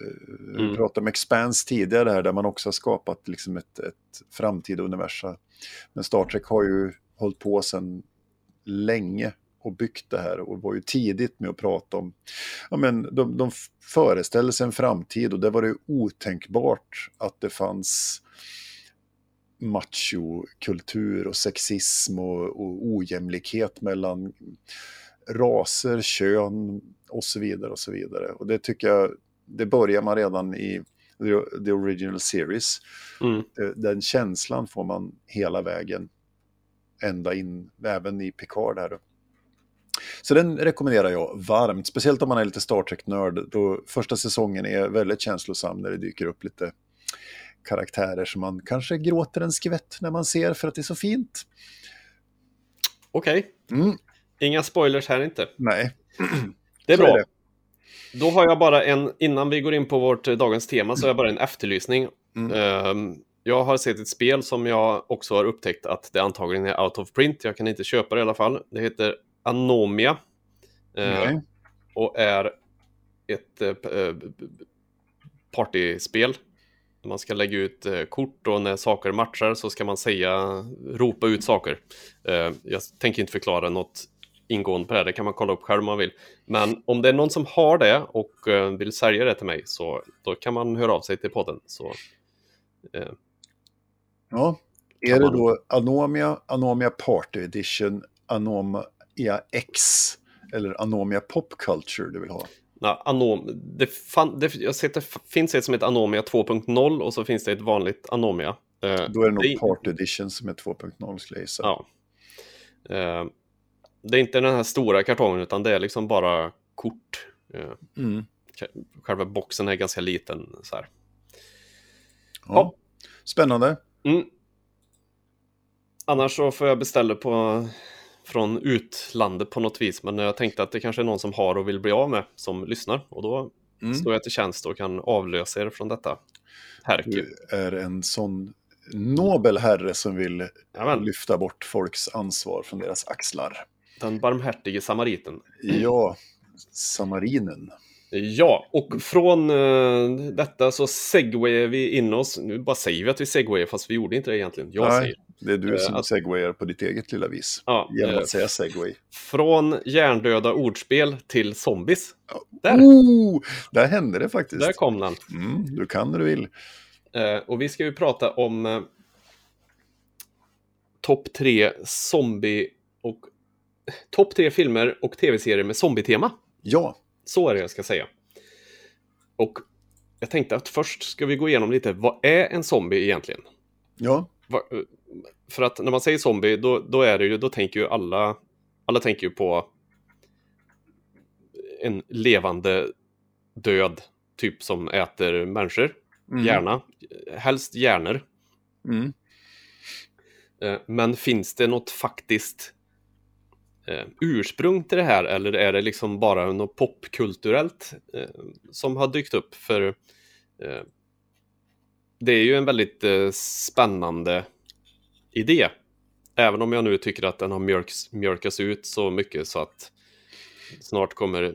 Speaker 2: Eh, Vi
Speaker 1: Mm.
Speaker 2: pratade om Expanse tidigare här, där man också har skapat liksom ett, ett framtida universum. Men Star Trek har ju hållit på sedan länge och byggt det här och var ju tidigt med att prata om, ja men de, de föreställde sig en framtid och det var det otänkbart att det fanns machokultur och sexism och, och ojämlikhet mellan raser, kön och så vidare och så vidare. Och det tycker jag, det börjar man redan i the, original series.
Speaker 1: Mm.
Speaker 2: Den känslan får man hela vägen ända in, även i Picard här. Så den rekommenderar jag varmt, speciellt om man är lite Star Trek-nörd. Då första säsongen är väldigt känslosam när det dyker upp lite karaktärer som man kanske gråter en skvätt när man ser för att det är så fint.
Speaker 1: Okej,
Speaker 2: Mm,
Speaker 1: inga spoilers här inte.
Speaker 2: nej,
Speaker 1: Det är bra.
Speaker 2: det.
Speaker 1: Då har jag bara en, innan vi går in på vårt eh, dagens tema, så har jag bara en efterlysning.
Speaker 2: Mm.
Speaker 1: Ehm, jag har sett ett spel som jag också har upptäckt att det antagligen är out of print. Jag kan inte köpa det i alla fall. Det heter Anomia.
Speaker 2: Nej.
Speaker 1: och är ett eh, eh, partyspel. Man ska lägga ut kort och när saker matchar så ska man säga, ropa ut saker. Eh, jag tänker inte förklara något ingående på det, det kan man kolla upp själv om man vill. Men om det är någon som har det och eh, vill sälja det till mig så då kan man höra av sig till podden. Så, eh,
Speaker 2: Ja. Är det då Anomia, Anomia Party Edition, Anomia X eller Anomia Pop Culture du vill ha?
Speaker 1: na, anom, det, fan, det jag sett det finns ett som heter Anomia 2.0 och så finns det ett vanligt Anomia. Eh,
Speaker 2: Då är det nog
Speaker 1: det-
Speaker 2: Party Edition som är 2.0 skulle jag gissa.
Speaker 1: Ja. Eh, det är inte den här stora kartongen utan det är liksom bara kort. Eh,
Speaker 2: Mm.
Speaker 1: själva boxen är ganska liten. Så här.
Speaker 2: Ja. Spännande.
Speaker 1: Mm. Annars så får jag beställa på, från utlandet på något vis. Men jag tänkte att det kanske är någon som har och vill bli av med som lyssnar. Och då
Speaker 2: Mm.
Speaker 1: står jag till tjänst och kan avlösa er från detta. Härke.
Speaker 2: Du är en sån nobel herre som vill
Speaker 1: Jajamän,
Speaker 2: lyfta bort folks ansvar från deras axlar.
Speaker 1: Den barmhärtige samariten.
Speaker 2: Ja, samarinen.
Speaker 1: Ja, och från eh, detta så segwayar vi in oss. Nu bara säger vi att vi segwayar, fast vi gjorde inte det egentligen. Jag
Speaker 2: Nej,
Speaker 1: säger.
Speaker 2: det är du
Speaker 1: Eh,
Speaker 2: som
Speaker 1: att-
Speaker 2: segwayar på ditt eget lilla vis.
Speaker 1: Ja,
Speaker 2: Genom att säga segway.
Speaker 1: från hjärndöda ordspel till zombies. Där,
Speaker 2: Oh, där hände det faktiskt.
Speaker 1: där kom den.
Speaker 2: Mm, du kan när du vill.
Speaker 1: Och vi ska ju prata om eh, topp tre zombie och topp tre filmer och tv-serier med zombie-tema.
Speaker 2: Ja,
Speaker 1: Så är det jag ska säga. Och jag tänkte att först ska vi gå igenom lite, vad är en zombie egentligen?
Speaker 2: ja,
Speaker 1: För att när man säger zombie, då, då är det ju, då tänker ju alla, alla tänker ju på en levande död, typ som äter människor,
Speaker 2: Mm.
Speaker 1: gärna, helst hjärnor.
Speaker 2: Mm.
Speaker 1: Eh, Men finns det något faktiskt ursprung till det här eller är det liksom bara något popkulturellt eh, som har dykt upp? För eh, det är ju en väldigt eh, spännande idé. Även om jag nu tycker att den har mjölks, mjölkats ut så mycket så att snart kommer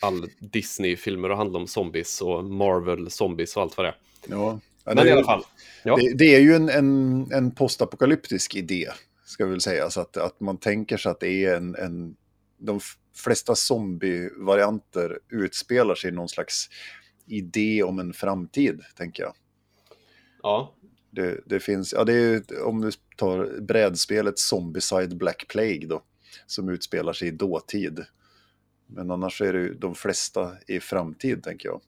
Speaker 1: all Disney-filmer att handla om zombies och Marvel-zombies och allt vad det är.
Speaker 2: ja.
Speaker 1: Men
Speaker 2: det,
Speaker 1: i alla fall. Ja.
Speaker 2: det, det är ju en, en, en postapokalyptisk idé, ska vi väl säga. Så att, att man tänker sig att det är en... en de flesta zombie-varianter utspelar sig i någon slags idé om en framtid, tänker jag.
Speaker 1: Ja,
Speaker 2: Det, det finns, ja det är om du tar brädspelet Zombieside Black Plague då, som utspelar sig i dåtid. Men annars är det ju de flesta i framtid, tänker jag.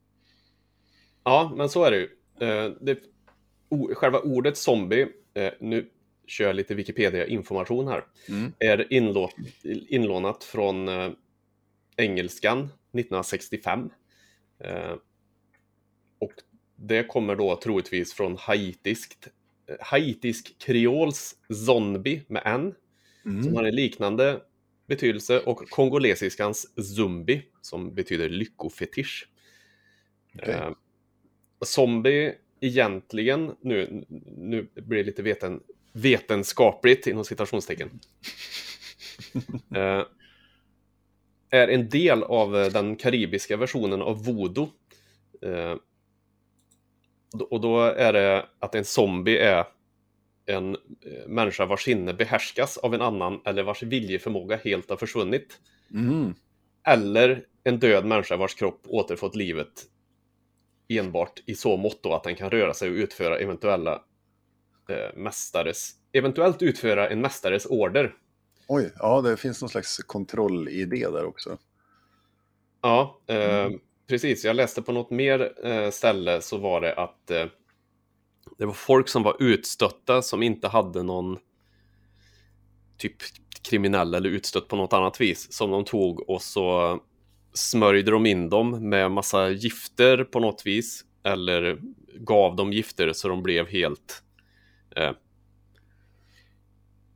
Speaker 1: Ja, men så är det ju. Eh, det, själva ordet zombie, eh, nu kör lite Wikipedia-information här,
Speaker 2: Mm.
Speaker 1: är inlå, inlånat från eh, engelskan 1965. Eh, och det kommer då troligtvis från haitiskt, eh, haitisk kreols zombie med n, som
Speaker 2: Mm.
Speaker 1: har en liknande betydelse, och kongolesiskans zumbi, som betyder lyckofetisch.
Speaker 2: Okej.
Speaker 1: Eh, zombie egentligen, nu, nu blir det lite veten, vetenskapligt inom citationstecken, eh, är en del av eh, den karibiska versionen av voodoo. Eh, och då är det att en zombie är en eh, människa vars sinne behärskas av en annan eller vars viljeförmåga helt har försvunnit.
Speaker 2: Mm.
Speaker 1: Eller en död människa vars kropp återfått livet enbart i så mått att den kan röra sig och utföra eventuella eh, mästares, eventuellt utföra en mästares order.
Speaker 2: Oj, ja det finns någon slags kontrollidé där också.
Speaker 1: Ja, eh,
Speaker 2: Mm.
Speaker 1: precis. Jag läste på något mer eh, ställe så var det att eh, det var folk som var utstötta som inte hade någon typ kriminell eller utstött på något annat vis som de tog och så smörjde de in dem med massa gifter på något vis eller gav dem gifter så de blev helt eh,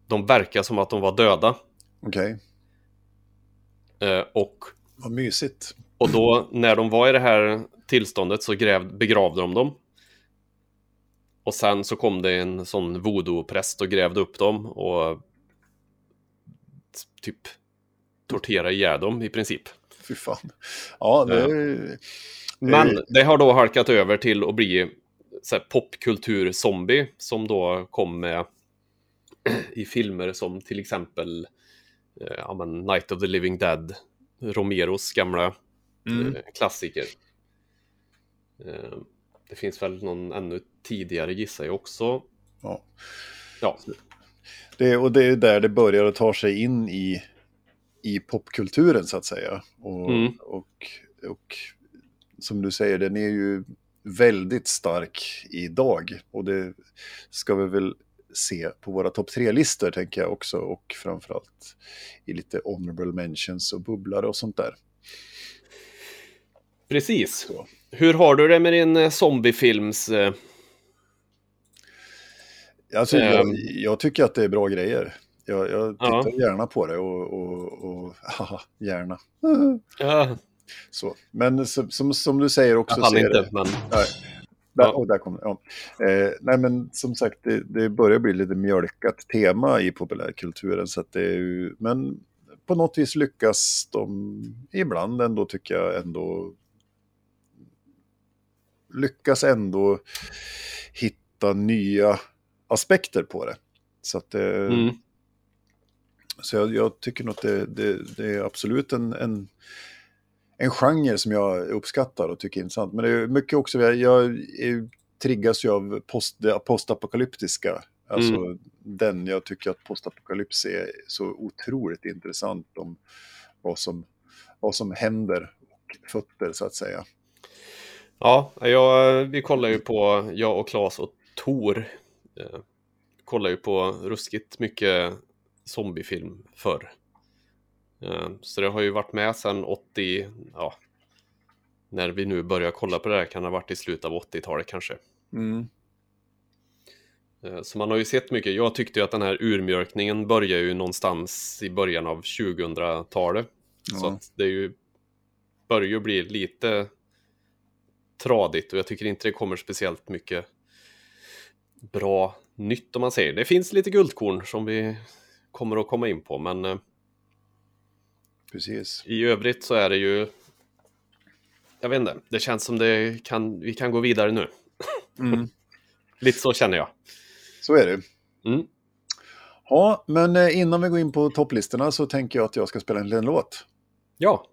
Speaker 1: de verkar som att de var döda
Speaker 2: Okej,
Speaker 1: eh, och
Speaker 2: vad mysigt.
Speaker 1: Och då när de var i det här tillståndet så gräv, begravde de dem. Och sen så kom det en sån voodoo-präst och grävde upp dem och typ torterade ihjäl dem i princip.
Speaker 2: Fy fan. Ja, det är...
Speaker 1: Men det har då halkat över till att bli så här, popkultur-zombie som då kom med i filmer som till exempel eh, ja, men Night of the Living Dead, Romeros gamla
Speaker 2: Mm.
Speaker 1: eh, klassiker. Eh, det finns väl någon ännu tidigare gissar jag också.
Speaker 2: Ja.
Speaker 1: Ja,
Speaker 2: Det, och det är där det börjar att ta sig in i, i popkulturen så att säga. Och,
Speaker 1: Mm.
Speaker 2: och, och som du säger, den är ju väldigt stark idag. Och det ska vi väl se på våra topp tre-listor tänker jag också. Och framförallt i lite honorable mentions och bubblare och sånt där.
Speaker 1: precis.
Speaker 2: Så.
Speaker 1: Hur har du det med din eh, zombiefilms... Eh,
Speaker 2: Alltså, jag,
Speaker 1: Ehm.
Speaker 2: jag tycker att det är bra grejer. Jag, jag
Speaker 1: Ja.
Speaker 2: tittar gärna på det och, och, och haha, gärna.
Speaker 1: ja,
Speaker 2: Så. Men som, som, som du säger också
Speaker 1: jag hann inte,
Speaker 2: det...
Speaker 1: men...
Speaker 2: Nej. Där,
Speaker 1: Ja.
Speaker 2: där kom. Ja. Eh, nej men som sagt, det, det börjar bli lite mjölkat tema i populärkulturen. Så det är ju, men på något vis lyckas de ibland ändå tycker jag ändå lyckas ändå hitta nya aspekter på det. Så att det,
Speaker 1: Mm.
Speaker 2: så jag, jag tycker nog att det, det, det är absolut en, en, en genre som jag uppskattar och tycker är intressant. Men det är mycket också, jag, jag är, triggas ju av post, det postapokalyptiska. Alltså den, jag tycker att postapokalyps är så otroligt intressant om vad som, vad som händer och fötter så att säga.
Speaker 1: Ja, jag, vi kollar ju på, jag och Claes och Tor, eh, kollar ju på ruskigt mycket zombiefilm förr. Eh, så det har ju varit med sedan 80, ja, när vi nu börjar kolla på det här kan det ha varit i slutet av 80-talet kanske.
Speaker 2: Mm.
Speaker 1: Eh, Så man har ju sett mycket. Jag tyckte ju att den här urmjölkningen börjar ju någonstans i början av 2000-talet. Så
Speaker 2: Ja.
Speaker 1: att det är ju, börjar ju bli lite tradigt och jag tycker inte det kommer speciellt mycket bra nytt om man säger. Det finns lite guldkorn som vi kommer att komma in på men eh,
Speaker 2: Precis.
Speaker 1: i övrigt så är det ju jag vet inte, det känns som det kan, vi kan gå vidare nu.
Speaker 2: Mm.
Speaker 1: Lite så känner jag.
Speaker 2: Så är det.
Speaker 1: Mm.
Speaker 2: Ja, men eh, innan vi går in på topplistorna så tänker jag att jag ska spela en liten låt.
Speaker 1: Ja,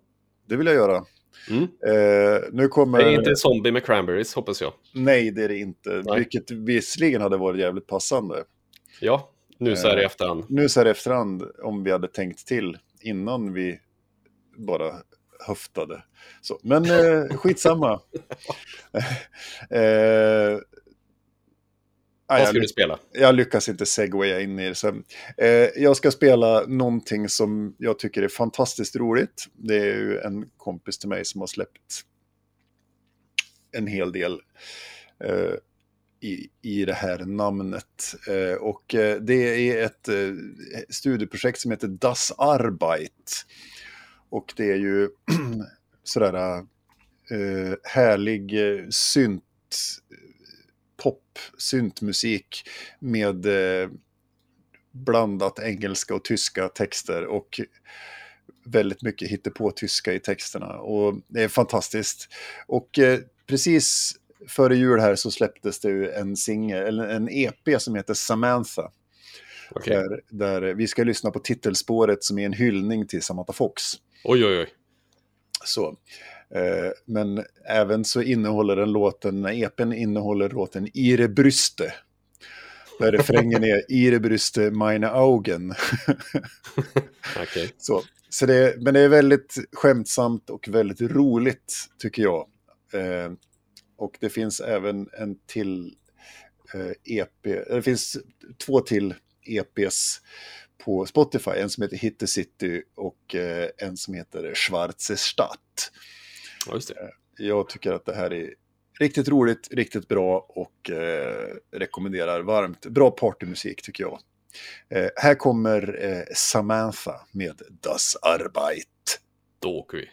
Speaker 2: Det vill jag göra.
Speaker 1: Mm.
Speaker 2: Eh, nu kommer...
Speaker 1: Det är inte Zombie med Cranberries, hoppas jag.
Speaker 2: Nej, det är det inte.
Speaker 1: Nej.
Speaker 2: Vilket visserligen hade varit jävligt passande.
Speaker 1: Ja, nu så här i
Speaker 2: Eh,
Speaker 1: efterhand.
Speaker 2: Nu så här i efterhand, om vi hade tänkt till innan vi bara höftade. Så, men eh, skitsamma. eh,
Speaker 1: Vad
Speaker 2: ah, jag,
Speaker 1: ska du spela?
Speaker 2: jag lyckas inte segwaya in i det. Så, eh, jag ska spela någonting som jag tycker är fantastiskt roligt. Det är ju en kompis till mig som har släppt en hel del eh, i, i det här namnet. Eh, och eh, det är ett eh, studieprojekt som heter Das Arbeit. Och det är ju sådär eh, härlig eh, synt, pop, syntmusik med eh, blandat engelska och tyska texter och väldigt mycket hittepå-tyska i texterna. Och det är fantastiskt. Och eh, precis före jul här så släpptes det ju en singel, eller en EP som heter Samantha.
Speaker 1: Okej.
Speaker 2: Där, där vi ska lyssna på titelspåret som är en hyllning till Samantha Fox.
Speaker 1: Oj, oj, oj.
Speaker 2: Så. Eh, men även så innehåller den låten, EPn innehåller låten Ihre Brüste. Där refrängen är Ihre Brüste, meine Augen.
Speaker 1: Okej.
Speaker 2: så. Så det, men det är väldigt skämtsamt och väldigt roligt tycker jag. Eh, och det finns även en till eh, EP, det finns två till EPs på Spotify. En som heter Hit the City och eh, en som heter Schwarze Stadt.
Speaker 1: Just det.
Speaker 2: Jag tycker att det här är riktigt roligt, riktigt bra och eh, rekommenderar varmt. Bra partymusik tycker jag. Eh, här kommer eh, Samantha med Das Arbeit.
Speaker 1: Då åker vi.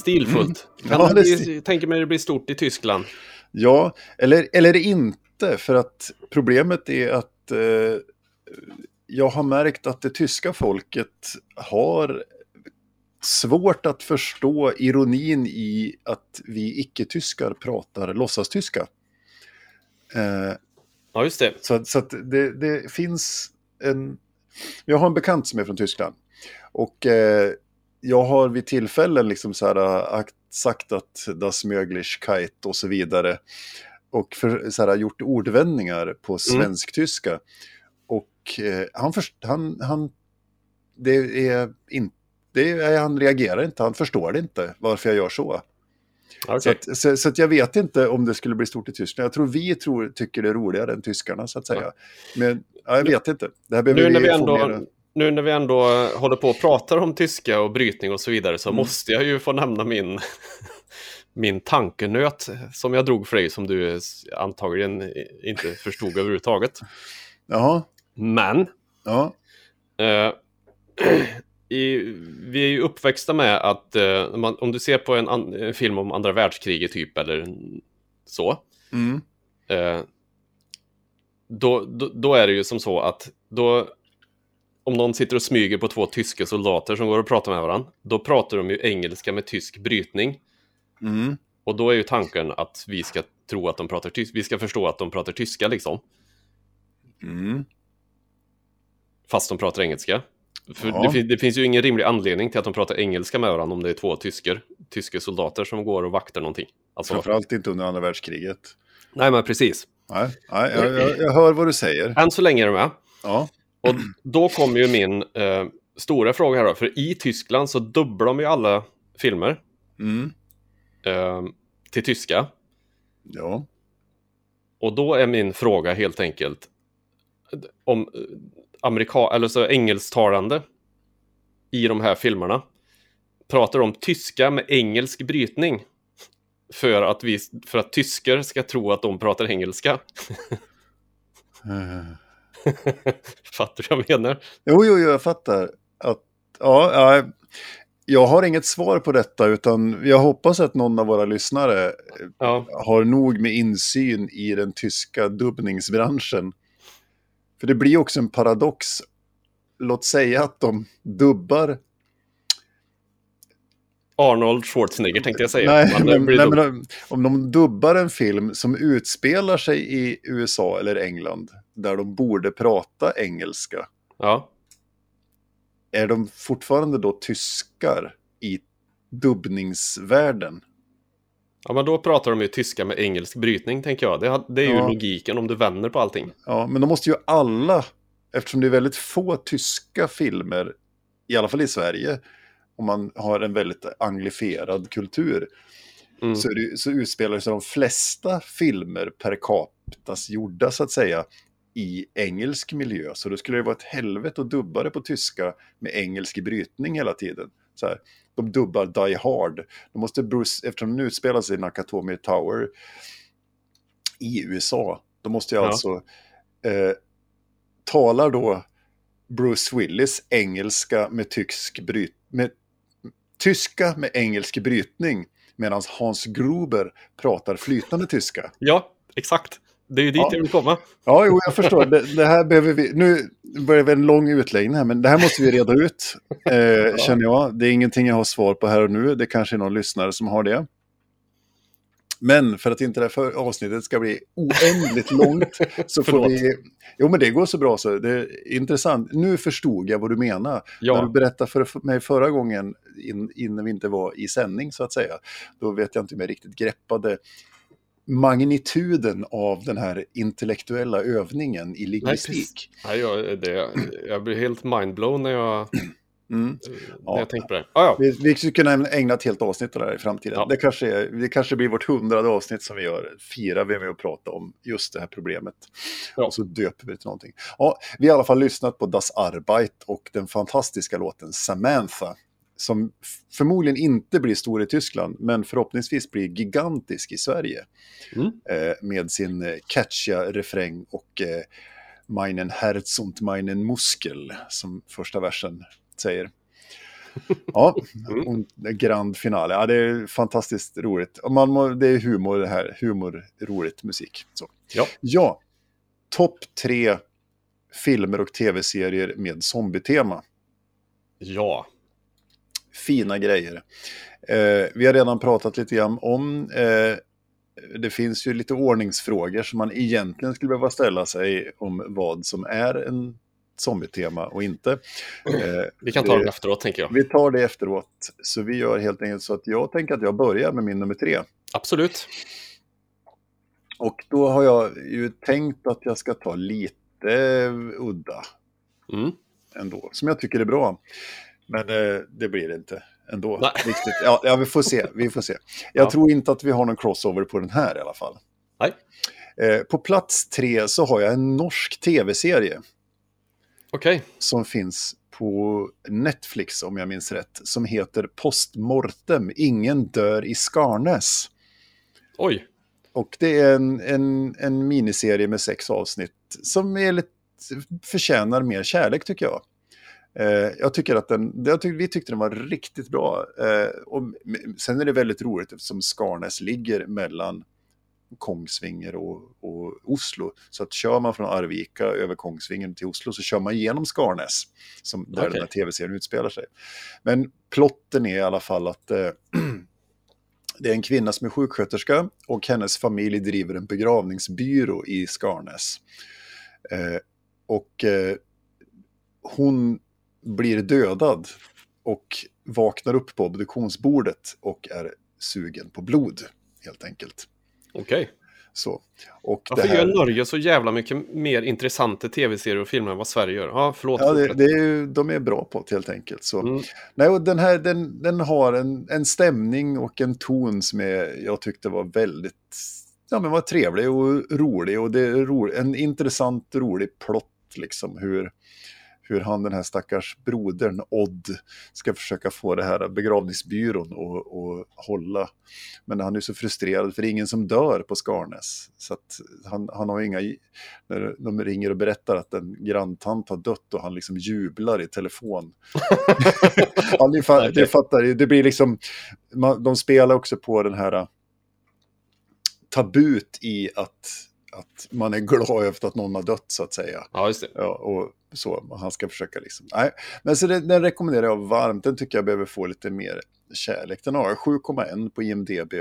Speaker 1: Stilfullt. Kan
Speaker 2: Ja,
Speaker 1: det bli, tänker mig det blir stort i Tyskland.
Speaker 2: Ja, eller, eller inte, för att problemet är att eh, jag har märkt att det tyska folket har svårt att förstå ironin i att vi icke-tyskar pratar låtsastyska. Eh,
Speaker 1: Ja, just det.
Speaker 2: så att- så att det, det finns en... Jag har en bekant som är från Tyskland. Och eh, jag har vid tillfällen liksom så här, äh, sagt att das Möglichkeit och så vidare. Och för, så här, gjort ordvändningar på svensk-tyska. Och eh, han, först, han, han, det är inte, det är, han reagerar inte, han förstår det inte varför jag gör så.
Speaker 1: Okej.
Speaker 2: Så, att, så, så att jag vet inte om det skulle bli stort i Tyskland. Jag tror vi tror, tycker det är roligare än tyskarna så att säga. Men ja, jag vet inte. Det här behöver
Speaker 1: Nu när, vi ändå, nu när vi ändå håller på och pratar om tyska och brytning och så vidare så
Speaker 2: Mm.
Speaker 1: måste jag ju få nämna min, min tankenöt som jag drog för dig som du antagligen inte förstod överhuvudtaget.
Speaker 2: Jaha,
Speaker 1: Men
Speaker 2: ja.
Speaker 1: eh, i, vi är ju uppväxta med att eh, man, om du ser på en, an, en film om andra världskriget typ eller så,
Speaker 2: Mm.
Speaker 1: eh, då, då, då är det ju som så att då, om någon sitter och smyger på två tyska soldater som går och pratar med varandra, då pratar de ju engelska med tysk brytning.
Speaker 2: Mm.
Speaker 1: Och då är ju tanken att vi ska tro att de pratar tyska, vi ska förstå att de pratar tyska liksom,
Speaker 2: Mm.
Speaker 1: fast de pratar engelska. För
Speaker 2: Ja.
Speaker 1: det, fin- det finns ju ingen rimlig anledning till att de pratar engelska med varandra om det är två tysker, tyska soldater som går och vaktar någonting. Alltså,
Speaker 2: Framförallt inte under andra världskriget.
Speaker 1: nej men precis.
Speaker 2: Nej, nej jag, jag, jag hör vad du säger.
Speaker 1: Än så länge är de med.
Speaker 2: Ja.
Speaker 1: Och då kommer ju min eh, stora fråga här då, för i Tyskland så dubblar de ju alla filmer
Speaker 2: Mm.
Speaker 1: eh, till tyska.
Speaker 2: Ja.
Speaker 1: Och då är min fråga helt enkelt om eh, amerika eller så engelsktalande i de här filmerna pratar om tyska med engelsk brytning för att, vi, för att tyskar ska tro att de pratar engelska.
Speaker 2: Eh.
Speaker 1: Fattar du vad jag menar?
Speaker 2: Jo, jo, jo, jag fattar. Att, ja, ja, jag har inget svar på detta, utan jag hoppas att någon av våra lyssnare
Speaker 1: Ja,
Speaker 2: har nog med insyn i den tyska dubbningsbranschen. För det blir också en paradox. Låt säga att de dubbar...
Speaker 1: Arnold Schwarzenegger tänkte jag säga.
Speaker 2: Nej,
Speaker 1: Men det
Speaker 2: men, nej, men om de dubbar en film som utspelar sig i USA eller England, där de borde prata engelska,
Speaker 1: Ja.
Speaker 2: är de fortfarande då tyskar i dubbningsvärlden?
Speaker 1: ja, men då pratar de ju tyska med engelsk brytning tänker jag. Det, det är ju
Speaker 2: Ja.
Speaker 1: logiken om du vänder på allting.
Speaker 2: Ja, men då måste ju alla, eftersom det är väldigt få tyska filmer, i alla fall i Sverige, om man har en väldigt anglifierad kultur,
Speaker 1: Mm.
Speaker 2: så, det, så utspelar sig de flesta filmer per capitas gjorda, så att säga, i engelsk miljö. Så då skulle det vara ett helvete att dubba det på tyska med engelsk brytning hela tiden. Så här, de dubbar Die Hard. Då måste Bruce, eftersom den utspelar sig i Nakatomi Tower i USA, då måste jag
Speaker 1: Ja.
Speaker 2: alltså eh, talar då Bruce Willis engelska med tysk bryt med tyska med engelsk brytning medan Hans Gruber pratar flytande tyska.
Speaker 1: Ja, exakt. Det är ju dit
Speaker 2: Ja.
Speaker 1: jag vill komma.
Speaker 2: Ja, jo, jag förstår. Det, det här behöver vi... Nu börjar vi en lång utläggning här, men det här måste vi reda ut, eh, känner jag. Det är ingenting jag har svar på här och nu. Det kanske är någon lyssnare som har det. Men för att inte det här avsnittet ska bli oändligt långt så får vi... Jo, men det går så bra så. Det är intressant. Nu förstod jag vad du menar. När
Speaker 1: Ja.
Speaker 2: du berättade för mig förra gången, in, innan vi inte var i sändning så att säga, då vet jag inte om jag riktigt greppade magnituden av den här intellektuella övningen i lingvistik.
Speaker 1: Nej, jag, det, jag blir helt mindblown när jag,
Speaker 2: Mm.
Speaker 1: när jag tänker på det. Ah, ja.
Speaker 2: Vi, vi skulle kunna ägna ett helt avsnitt till det här i framtiden.
Speaker 1: Ja.
Speaker 2: Det, kanske är, det kanske blir vårt hundrade avsnitt som vi gör, firar vi med att prata om just det här problemet.
Speaker 1: Ja.
Speaker 2: Och så döper vi det till någonting. Ja, vi har i alla fall lyssnat på Das Arbeit och den fantastiska låten Samantha. Som förmodligen inte blir stor i Tyskland, men förhoppningsvis blir gigantisk i Sverige.
Speaker 1: Mm.
Speaker 2: Eh, med sin eh, catchiga refräng och eh, Meinen Herz und meinen Muskel, som första versen säger. Ja,
Speaker 1: Mm.
Speaker 2: grand finale. Ja, det är fantastiskt roligt. Man må, det är humor det här. Humor, roligt musik. Så.
Speaker 1: Ja.
Speaker 2: Ja, topp tre filmer och tv-serier med zombietema.
Speaker 1: Ja.
Speaker 2: Fina grejer. Eh, vi har redan pratat lite grann om eh, det finns ju lite ordningsfrågor som man egentligen skulle behöva ställa sig om vad som är en zombietema och inte. Eh,
Speaker 1: Vi kan ta
Speaker 2: det-
Speaker 1: den efteråt, tänker jag.
Speaker 2: Vi tar det efteråt. Så vi gör helt enkelt så att jag tänker att jag börjar med min nummer tre.
Speaker 1: Absolut.
Speaker 2: Och då har jag ju tänkt att jag ska ta lite udda
Speaker 1: Mm.
Speaker 2: ändå, som jag tycker är bra. Men eh, det blir det inte ändå.
Speaker 1: Nej.
Speaker 2: Riktigt. Ja, ja, vi får se. Vi får se. Jag
Speaker 1: Ja.
Speaker 2: tror inte att vi har någon crossover på den här i alla fall.
Speaker 1: Nej.
Speaker 2: Eh, på plats tre så har jag en norsk tv-serie
Speaker 1: Okej.
Speaker 2: som finns på Netflix om jag minns rätt, som heter Postmortem, Ingen dör i Skarnäs.
Speaker 1: Oj.
Speaker 2: Och det är en, en, en miniserie med sex avsnitt som är lite, förtjänar mer kärlek tycker jag. Eh, jag tycker att den, jag tyck, vi tyckte den var riktigt bra. Eh, och sen är det väldigt roligt eftersom Skarnäs ligger mellan Kongsvinger och, och Oslo. Så att kör man från Arvika över Kongsvinger till Oslo så kör man genom Skarnäs, som, där
Speaker 1: Okej.
Speaker 2: den här tv-serien utspelar sig. Men plotten är i alla fall att eh, det är en kvinna som är sjuksköterska och hennes familj driver en begravningsbyrå i Skarnäs. Eh, och eh, hon blir dödad och vaknar upp på obduktionsbordet och är sugen på blod, helt enkelt.
Speaker 1: Okej.
Speaker 2: Så. Och
Speaker 1: Varför
Speaker 2: här,
Speaker 1: gör Norge så jävla mycket mer intressanta tv-serier och filmer än vad Sverige gör? Ja, förlåt.
Speaker 2: ja, det, det är, ju- de är bra på det helt enkelt. Så.
Speaker 1: Mm.
Speaker 2: Nej, och den här den, den har en, en stämning och en ton som är, jag tyckte var väldigt ja, men var trevlig och rolig. Och det är ro, en intressant, rolig plott, liksom hur, hur han, den här stackars brodern Odd, ska försöka få det här begravningsbyrån och, och hålla. Men han är så frustrerad för det är ingen som dör på Skarnäs. Så att han, han har inga, när de ringer och berättar att en granntant har dött och han liksom jublar i telefon. ja, ni fa- det fattar. Det blir liksom, man, de spelar också på den här äh, tabut i att, att man är glad efter att någon har dött så att säga.
Speaker 1: Ja, just det.
Speaker 2: Ja, och så, han ska försöka liksom. Nej, men så det, den rekommenderar jag varmt. Den tycker jag behöver få lite mer kärlek. Den har 7,1 på IMDB.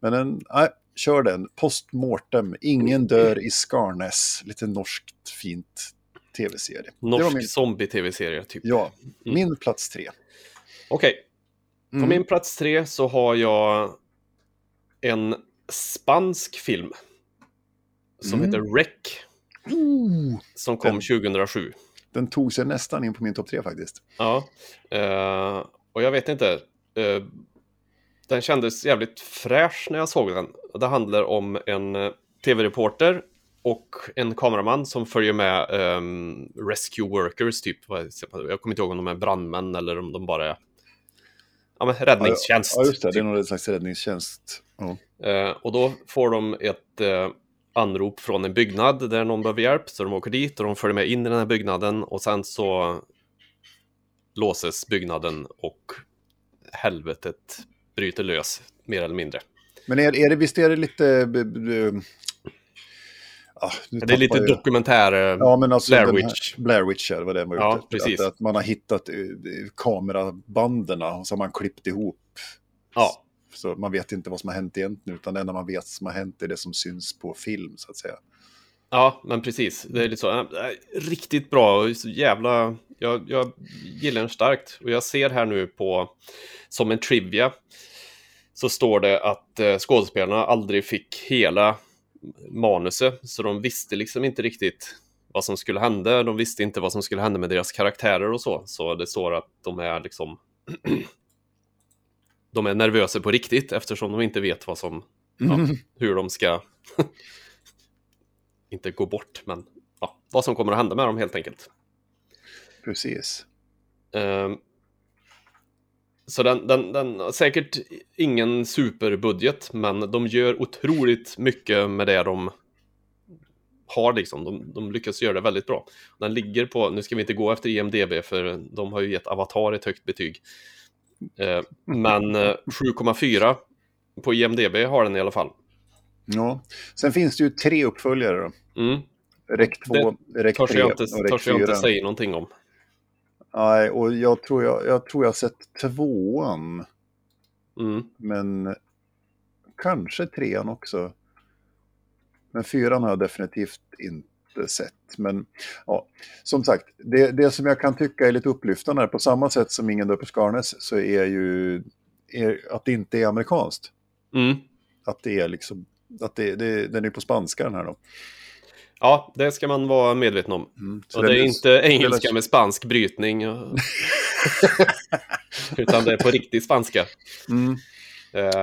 Speaker 2: Men den, nej, kör den. Postmortem, Ingen dör i Skarnäs. Lite norskt fint tv-serie.
Speaker 1: Norsk
Speaker 2: min,
Speaker 1: zombie-tv-serie, typ.
Speaker 2: ja,
Speaker 1: Mm.
Speaker 2: min plats tre.
Speaker 1: Okej, på
Speaker 2: Mm.
Speaker 1: min plats tre så har jag en spansk film som
Speaker 2: Mm.
Speaker 1: heter Rec,
Speaker 2: Ooh,
Speaker 1: som kom
Speaker 2: Den-
Speaker 1: 2007.
Speaker 2: den tog sig nästan in på min topp tre faktiskt.
Speaker 1: Ja, eh, och jag vet inte. eh, den kändes jävligt fräsch när jag såg den. Det handlar om en eh, tv-reporter och en kameraman som följer med ehm, rescue workers, typ. Jag kommer inte ihåg om de är brandmän eller om de bara är ja, men räddningstjänst.
Speaker 2: Ja, just det. Det är
Speaker 1: typ.
Speaker 2: någon slags räddningstjänst. Ja.
Speaker 1: Eh, och då får de ett eh, anrop från en byggnad där någon behöver hjälp, så de åker dit och de följer med in i den här byggnaden och sen så låses byggnaden och helvetet bryter lös, mer eller mindre.
Speaker 2: Men är, är det, visst är det lite... b- b- ah, nu
Speaker 1: Det är lite
Speaker 2: jag-
Speaker 1: dokumentär... eh,
Speaker 2: Ja, men alltså
Speaker 1: Blair Witch.
Speaker 2: Blair Witch, det var det man
Speaker 1: Ja, precis.
Speaker 2: Att, att man har hittat eh, kamerabanden och så har man klippt ihop.
Speaker 1: Ja,
Speaker 2: så man vet inte vad som har hänt egentligen, utan det enda man vet som har hänt är det som syns på film, så att säga.
Speaker 1: ja, men precis. Det är lite så. Äh, äh, riktigt bra och så jävla... Jag, jag gillar den starkt. Och jag ser här nu på... Som en trivia så står det att äh, skådespelarna aldrig fick hela manuset. Så de visste liksom inte riktigt vad som skulle hända. De visste inte vad som skulle hända med deras karaktärer och så. Så det står att de är liksom... de är nervösa på riktigt eftersom de inte vet vad som... Ja, hur de ska... inte gå bort, men ja, vad som kommer att hända med dem helt enkelt.
Speaker 2: Precis.
Speaker 1: Ehm, så den, den, den säkert ingen superbudget, men de gör otroligt mycket med det de har liksom. De, de lyckas göra det väldigt bra. Den ligger på, nu ska vi inte gå efter IMDB för de har ju gett Avatar ett högt betyg. Eh, men eh, 7,4 på IMDB har den i alla fall.
Speaker 2: Ja. Sen finns det ju tre uppföljare då.
Speaker 1: Mm.
Speaker 2: Rec 2, Rec
Speaker 1: Törs
Speaker 2: 3
Speaker 1: jag inte,
Speaker 2: och Rec
Speaker 1: törs jag inte
Speaker 2: 4.
Speaker 1: säga någonting om.
Speaker 2: Nej, och jag tror jag, jag tror jag sett tvåan,
Speaker 1: Mm.
Speaker 2: men kanske trean också. Men fyran har jag definitivt inte sett. Men ja, som sagt, det, det som jag kan tycka är lite upplyftande, på samma sätt som Ingen Döper Skarnes, så är ju är, att det inte är amerikanskt.
Speaker 1: Mm.
Speaker 2: Att det är liksom, att det, det, den är på spanska den här då.
Speaker 1: Ja, det ska man vara medveten om.
Speaker 2: Mm, så
Speaker 1: Och det är inte engelska med spansk brytning. Utan det är på riktig spanska.
Speaker 2: Mm,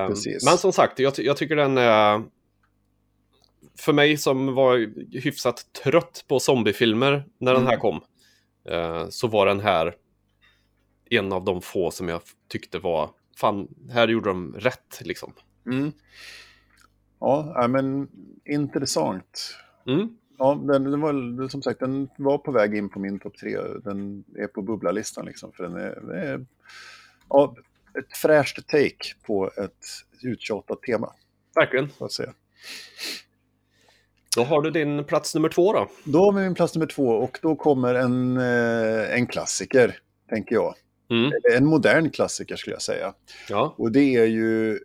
Speaker 2: Precis.
Speaker 1: Men som sagt, jag, jag tycker den är... För mig som var hyfsat trött på zombiefilmer när den här
Speaker 2: Mm.
Speaker 1: kom. eh, Så var den här en av de få som jag tyckte var... Fan, här gjorde de rätt liksom.
Speaker 2: mm. Ja, men intressant.
Speaker 1: Mm.
Speaker 2: Ja, den, den var som sagt, den var på väg in på min topp tre. Den är på bubblarlistan liksom. För den är, det är ja, ett fräscht take på ett uttjatat tema,
Speaker 1: Verkligen.
Speaker 2: så att säga.
Speaker 1: Då har du din plats nummer två då.
Speaker 2: Då har vi min plats nummer två och då kommer en, eh, en klassiker, tänker jag.
Speaker 1: Mm.
Speaker 2: En modern klassiker skulle jag säga.
Speaker 1: Ja.
Speaker 2: Och det är ju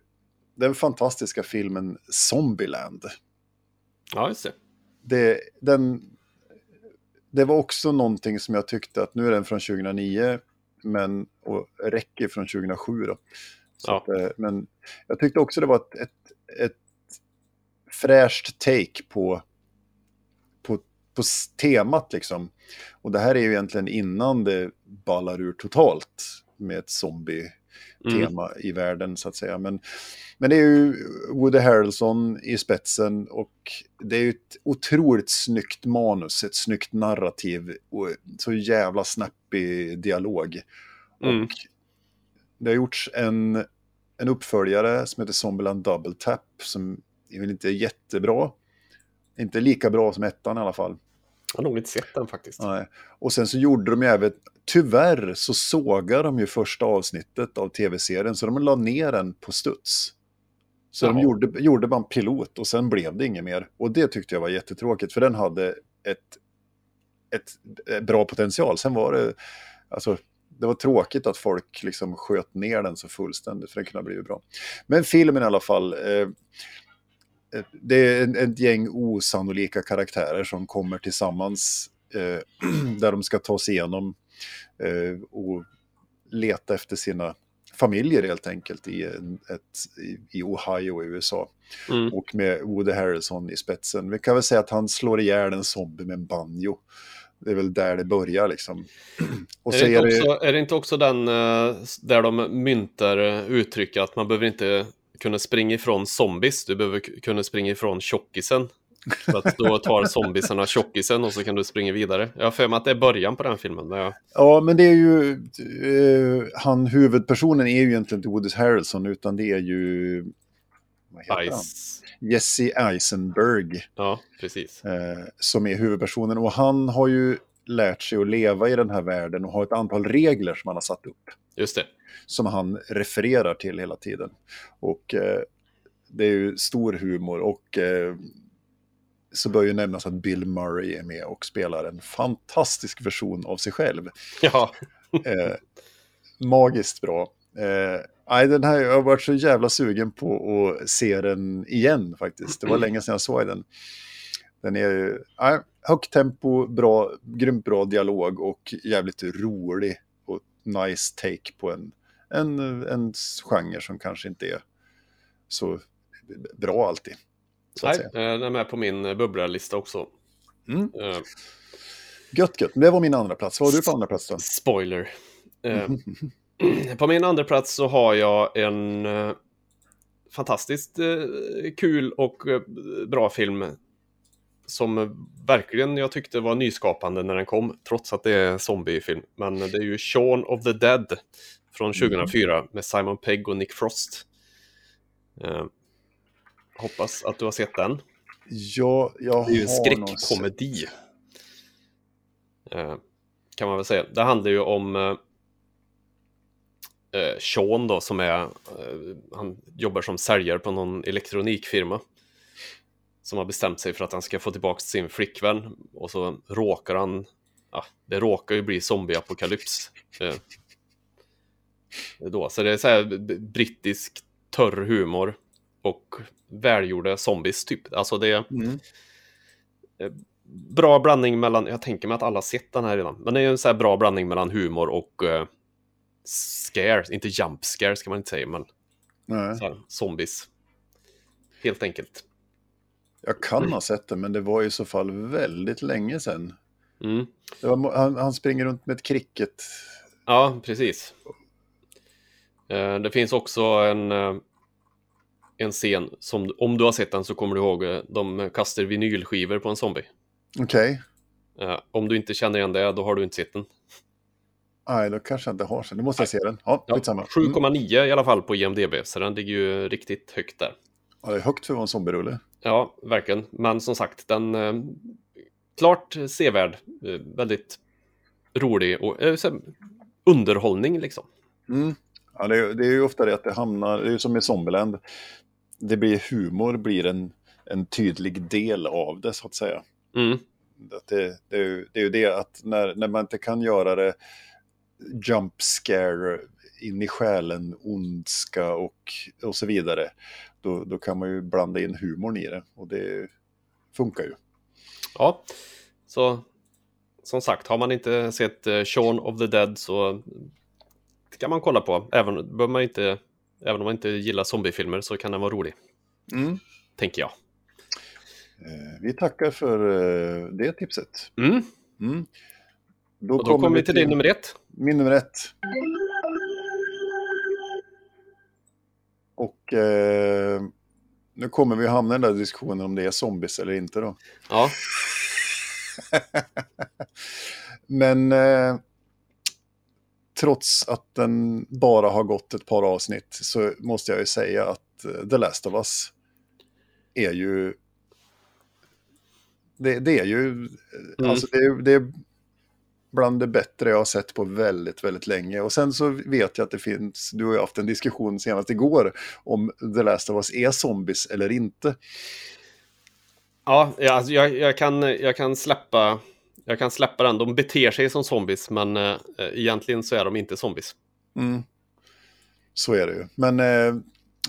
Speaker 2: den fantastiska filmen Zombieland.
Speaker 1: ja, just det.
Speaker 2: det, den, det var också någonting som jag tyckte att nu är den från 2009 men, och räcker från 2007 då. Så
Speaker 1: Ja.
Speaker 2: att, eh, men jag tyckte också det var ett, ett, ett fräscht take på, på, på temat liksom. Och det här är ju egentligen innan det ballar ur totalt med ett zombie-tema
Speaker 1: Mm.
Speaker 2: i världen så att säga. Men, men det är ju Woody Harrelson i spetsen och det är ju ett otroligt snyggt manus, ett snyggt narrativ och så jävla snappig dialog.
Speaker 1: Mm.
Speaker 2: Och det har gjorts en, en uppföljare som heter Zombieland Double Tap som är väl inte jättebra. Inte lika bra som ettan i alla fall.
Speaker 1: Jag har nog inte sett den faktiskt.
Speaker 2: Nej. Och sen så gjorde de ju även, tyvärr så sågade de ju första avsnittet av tv-serien så de la ner den på studs. Så de
Speaker 1: Jaha.
Speaker 2: gjorde, gjorde bara en pilot och sen blev det inget mer. Och det tyckte jag var jättetråkigt för den hade ett, ett, ett bra potential. Sen var det, alltså, det var tråkigt att folk liksom sköt ner den så fullständigt för den kunde ha blivit bra. Men filmen i alla fall, eh, eh, det är en- ett gäng osannolika karaktärer som kommer tillsammans eh, där de ska ta sig igenom eh, och leta efter sina familjer helt enkelt i, ett, i, Ohio i USA.
Speaker 1: Mm.
Speaker 2: Och med Woody Harrelson i spetsen. Vi kan väl säga att han slår ihjäl en zombie med en banjo. Det är väl där det börjar liksom. Och
Speaker 1: Är det, inte
Speaker 2: är det,
Speaker 1: också, är det inte också den eh, där de myntar eh, uttrycket att man behöver inte kunna springa ifrån zombies, du behöver kunna springa ifrån tjockisen. För att då tar zombiesarna tjockisen och så kan du springa vidare. Jag har för mig att det är början på den filmen. Men jag,
Speaker 2: Ja, men det är ju... Eh, han, huvudpersonen är ju egentligen inte Woody Harrelson, utan det är ju... Vad heter han?
Speaker 1: Ice.
Speaker 2: Jesse Eisenberg
Speaker 1: Ja, precis.
Speaker 2: eh, som är huvudpersonen. Och han har ju lärt sig att leva i den här världen och har ett antal regler som han har satt upp.
Speaker 1: Just det.
Speaker 2: Som han refererar till hela tiden. Och eh, det är ju stor humor och eh, så bör ju nämnas att Bill Murray är med och spelar en fantastisk version av sig själv.
Speaker 1: Ja,
Speaker 2: Eh, magiskt bra. Eh, den här, jag har varit så jävla sugen på att se den igen faktiskt. Det var länge sedan jag såg den. Den är ju nej, högt tempo, bra, grymt bra dialog och jävligt rolig och nice take på en, en, en genre som kanske inte är så bra alltid.
Speaker 1: Nej, eh, den är med på min eh, bubblarlista också.
Speaker 2: Mm.
Speaker 1: Eh,
Speaker 2: Gött, gött. Det var min andra plats. Vad har du på andra plats då?
Speaker 1: Spoiler. Eh, på min andra plats så har jag en fantastiskt kul och bra film som verkligen jag tyckte var nyskapande när den kom, trots att det är en zombiefilm. Men det är ju Shaun of the Dead från 2004 med Simon Pegg och Nick Frost. Eh, hoppas att du har sett den.
Speaker 2: Ja, jag
Speaker 1: Det är ju en
Speaker 2: har
Speaker 1: skräckkomedi. Eh, kan man väl säga. Det handlar ju om eh, eh, Sean då som är, eh, han jobbar som säljare på någon elektronikfirma. Som har bestämt sig för att han ska få tillbaka sin flickvän. Och så råkar han, ja, det råkar ju bli zombieapokalyps. Eh, då. Så det är så här brittisk törr humor och välgjorda zombies typ. Alltså det är
Speaker 2: Mm.
Speaker 1: bra blandning mellan, jag tänker mig att alla sett den här redan, men det är en så här bra blandning mellan humor och uh, scares, inte jump scares kan man inte säga, men så här, zombies. Helt enkelt.
Speaker 2: Jag kan ha sett det, men det var i så fall väldigt länge sedan.
Speaker 1: Mm.
Speaker 2: Var, han, han springer runt med ett cricket.
Speaker 1: Ja, precis. Eh, det finns också en, eh, en scen som, om du har sett den så kommer du ihåg, eh, de kastar vinylskivor på en zombie.
Speaker 2: Okej.
Speaker 1: Eh, om du inte känner igen det, då har du inte sett den.
Speaker 2: Nej, då kanske jag inte har sen. Nu måste jag se den. Ja,
Speaker 1: Ja,
Speaker 2: skitsamma. Mm.
Speaker 1: 7,9 i alla fall på IMDB, så den ligger ju riktigt högt där.
Speaker 2: Ja, det är högt för att vara en zombierulle.
Speaker 1: Ja, verkligen. Men som sagt, den eh, klart sevärd. Eh, väldigt rolig och eh, underhållning liksom.
Speaker 2: Mm. Ja, det, är, det är ju ofta det att det hamnar, det är ju som i Zombieland. Det blir humor, blir en, en tydlig del av det så att säga.
Speaker 1: Mm.
Speaker 2: Det, det, är ju, det är ju det att när, när man inte kan göra det jump scare in i själen, ondska och, och så vidare. Då, då kan man ju blanda in humorn i det och det funkar ju.
Speaker 1: Ja, så som sagt, har man inte sett eh, Shaun of the Dead så kan man kolla på. Även, behöver man inte, även om man inte gillar zombiefilmer så kan den vara rolig,
Speaker 2: Mm.
Speaker 1: tänker jag.
Speaker 2: Eh, Vi tackar för eh, det tipset.
Speaker 1: Mm.
Speaker 2: Mm.
Speaker 1: Och då kommer vi till din nummer ett.
Speaker 2: Min nummer ett. Och eh, nu kommer vi hamna i den där diskussionen om det är zombies eller inte då.
Speaker 1: Ja,
Speaker 2: Men eh, trots att den bara har gått ett par avsnitt så måste jag ju säga att eh, The Last of Us är ju... Det, det är ju...
Speaker 1: Mm.
Speaker 2: Alltså det, det bland det bättre jag har sett på väldigt, väldigt länge. Och sen så vet jag att det finns, du har ju haft en diskussion senast igår om The Last of Us är zombies eller inte.
Speaker 1: ja ja, alltså jag, jag, kan, jag, kan släppa, jag kan släppa den. De beter sig som zombies, men eh, egentligen så är de inte zombies.
Speaker 2: Mm. Så är det ju. Men eh,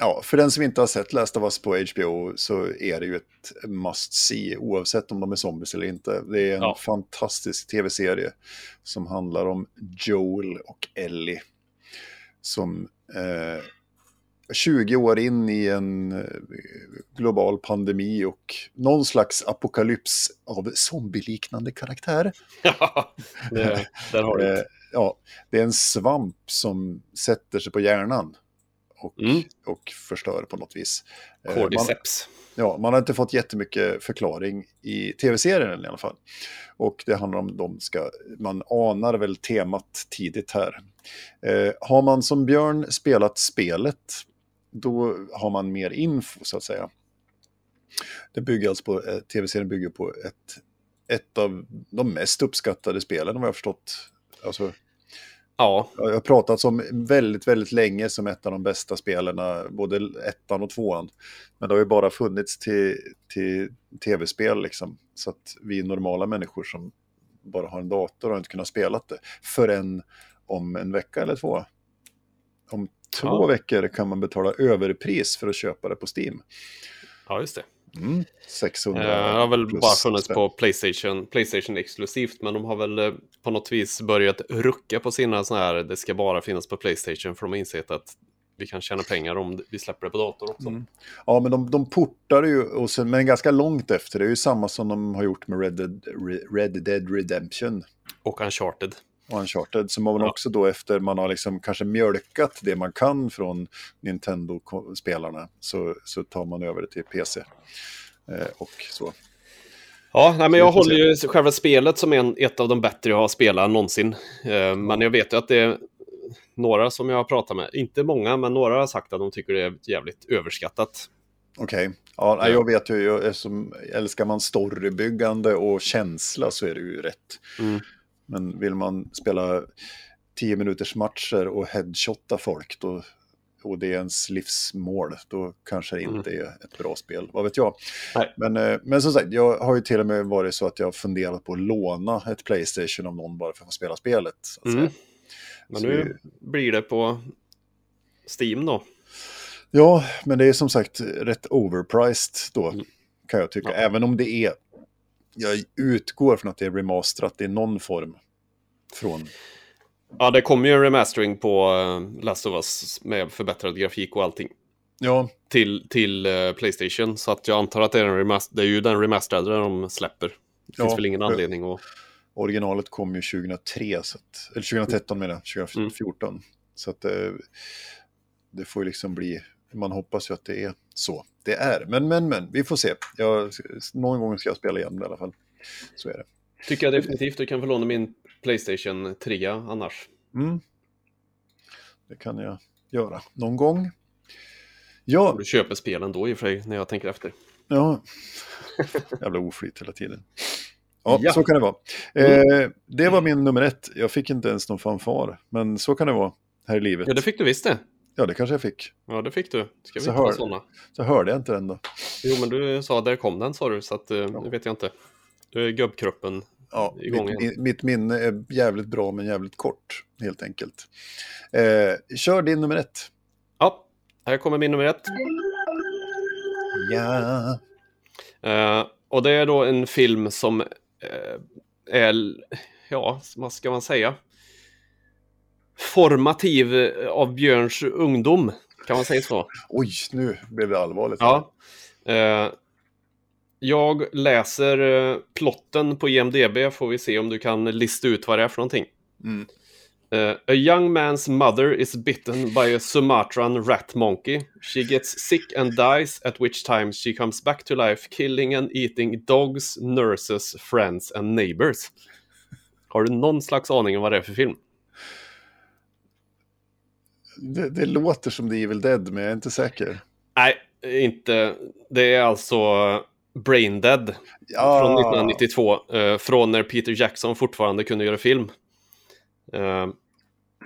Speaker 2: ja, för den som inte har sett Last of Us på HBO så är det ju ett must see oavsett om de är zombies eller inte. Det är en
Speaker 1: Ja.
Speaker 2: fantastisk tv-serie som handlar om Joel och Ellie som eh, 20 år in i en eh, global pandemi och någon slags apokalyps av zombieliknande karaktär.
Speaker 1: Ja, det, där har du
Speaker 2: Eh,
Speaker 1: det.
Speaker 2: ja, det är en svamp som sätter sig på hjärnan och,
Speaker 1: Mm.
Speaker 2: och förstör på något vis. Eh, man,
Speaker 1: Cordyceps.
Speaker 2: ja, man har inte fått jättemycket förklaring i tv-serien i alla fall. Och det handlar om de ska, man anar väl temat tidigt här. Eh, har man som Björn spelat spelet, då har man mer info så att säga. Det bygger alltså på, eh, tv-serien bygger på ett, ett av de mest uppskattade spelen om jag har förstått. Alltså,
Speaker 1: Ja,
Speaker 2: jag har pratat om väldigt, väldigt länge som ett av de bästa spelarna, både ettan och tvåan. Men det har ju bara funnits till, till tv-spel liksom. Så att vi normala människor som bara har en dator har inte kunnat spela det förrän om en vecka eller två. Om två
Speaker 1: Ja.
Speaker 2: veckor kan man betala överpris för att köpa det på Steam.
Speaker 1: ja just det.
Speaker 2: Mm, 600
Speaker 1: Eh, Det har väl bara funnits
Speaker 2: spänn.
Speaker 1: på Playstation, Playstation exklusivt, men de har väl eh, på något vis börjat rucka på sina sådana här, det ska bara finnas på Playstation, för de har insett att vi kan tjäna pengar om vi släpper det på dator också.
Speaker 2: Mm. Ja, men de, de portar ju, och sen, men ganska långt efter. Det är ju samma som de har gjort med Red Dead, Red Dead Redemption
Speaker 1: Och Uncharted.
Speaker 2: Och Uncharted. Så man
Speaker 1: Ja.
Speaker 2: också då efter man har liksom kanske mjölkat det man kan från Nintendo-spelarna så, så tar man över det till PC. Eh, och så.
Speaker 1: Ja, nej, men jag håller ju själva spelet som en, ett av de bättre jag har spelat någonsin. Eh, men jag vet ju att det är några som jag har pratat med, inte många, men några har sagt att de tycker det är jävligt överskattat.
Speaker 2: Okej, Ja, nej, jag vet ju, jag, eftersom, älskar man storybyggande och känsla så är det ju rätt.
Speaker 1: Mm.
Speaker 2: Men vill man spela 10 minuters matcher och headshotta folk då, och det är ens livsmål, då kanske det inte är ett bra spel. Vad vet jag?
Speaker 1: Nej.
Speaker 2: Men, eh, men som sagt, jag har ju till och med varit så att jag har funderat på att låna ett Playstation av någon bara för att få spela spelet.
Speaker 1: Mm. Men
Speaker 2: Så
Speaker 1: nu blir det på Steam då.
Speaker 2: Ja, men det är som sagt rätt overpriced då,
Speaker 1: Mm.
Speaker 2: kan jag tycka.
Speaker 1: Ja.
Speaker 2: Även om det är, jag utgår från att det är remasterat i någon form. Från,
Speaker 1: Ja, det kommer ju en remastering på uh, Last of Us med förbättrad grafik och allting.
Speaker 2: ja,
Speaker 1: Till, till eh, Playstation, så att jag antar att det är, en remaster, det är ju den remasterade de släpper. Det finns
Speaker 2: Ja,
Speaker 1: väl ingen
Speaker 2: det-
Speaker 1: anledning att...
Speaker 2: originalet kom ju 2003, så att, eller 2013 menar jag, 2014. Så att eh, det får ju liksom bli, man hoppas ju att det är så det är. Men, men, men, vi får se. Jag, någon gång ska jag spela igen i alla fall. Så är det.
Speaker 1: Tycker jag definitivt du kan få låna min Playstation 3 annars.
Speaker 2: Mm. Det kan jag göra någon gång. Ja,
Speaker 1: Du köper spelen då i och för sig, när jag tänker efter.
Speaker 2: Ja. Jävla oflyt hela tiden. Ja,
Speaker 1: Ja.
Speaker 2: så kan det vara. Eh, det var min nummer ett. Jag fick inte ens någon fanfar. Men så kan det vara här i livet.
Speaker 1: Ja, det fick du visst det.
Speaker 2: Ja, det kanske jag fick.
Speaker 1: Ja, det fick du. Ska vi
Speaker 2: Så hör-
Speaker 1: sådana?
Speaker 2: Så hörde jag inte den då.
Speaker 1: Jo, men du sa där kom den sa du, så att uh, nu vet jag inte. Du är gubbkroppen.
Speaker 2: Ja,
Speaker 1: Igång
Speaker 2: mitt,
Speaker 1: igen.
Speaker 2: mi- mitt minne är jävligt bra men jävligt kort, helt enkelt. Eh, kör din nummer ett.
Speaker 1: Ja, här kommer min nummer ett.
Speaker 2: Ja.
Speaker 1: Eh, och det är då en film som eh, är, ja, vad ska man säga? Formativ eh, av Björns ungdom, kan man säga så?
Speaker 2: Oj, nu blev det allvarligt.
Speaker 1: Ja. Eh, jag läser eh, plotten på IMDB, får vi se om du kan lista ut vad det är för någonting.
Speaker 2: Mm.
Speaker 1: Uh, a young man's mother is bitten by a Sumatran rat monkey. She gets sick and dies, at which time she comes back to life, killing and eating dogs, nurses, friends and neighbors. Har du någon slags aning om vad det är för film?
Speaker 2: Det, det låter som The Evil Dead, men jag är inte säker.
Speaker 1: Nej, inte. Det är alltså Brain Dead
Speaker 2: Ja,
Speaker 1: från 1992. eh, från när Peter Jackson fortfarande kunde göra film. Eh,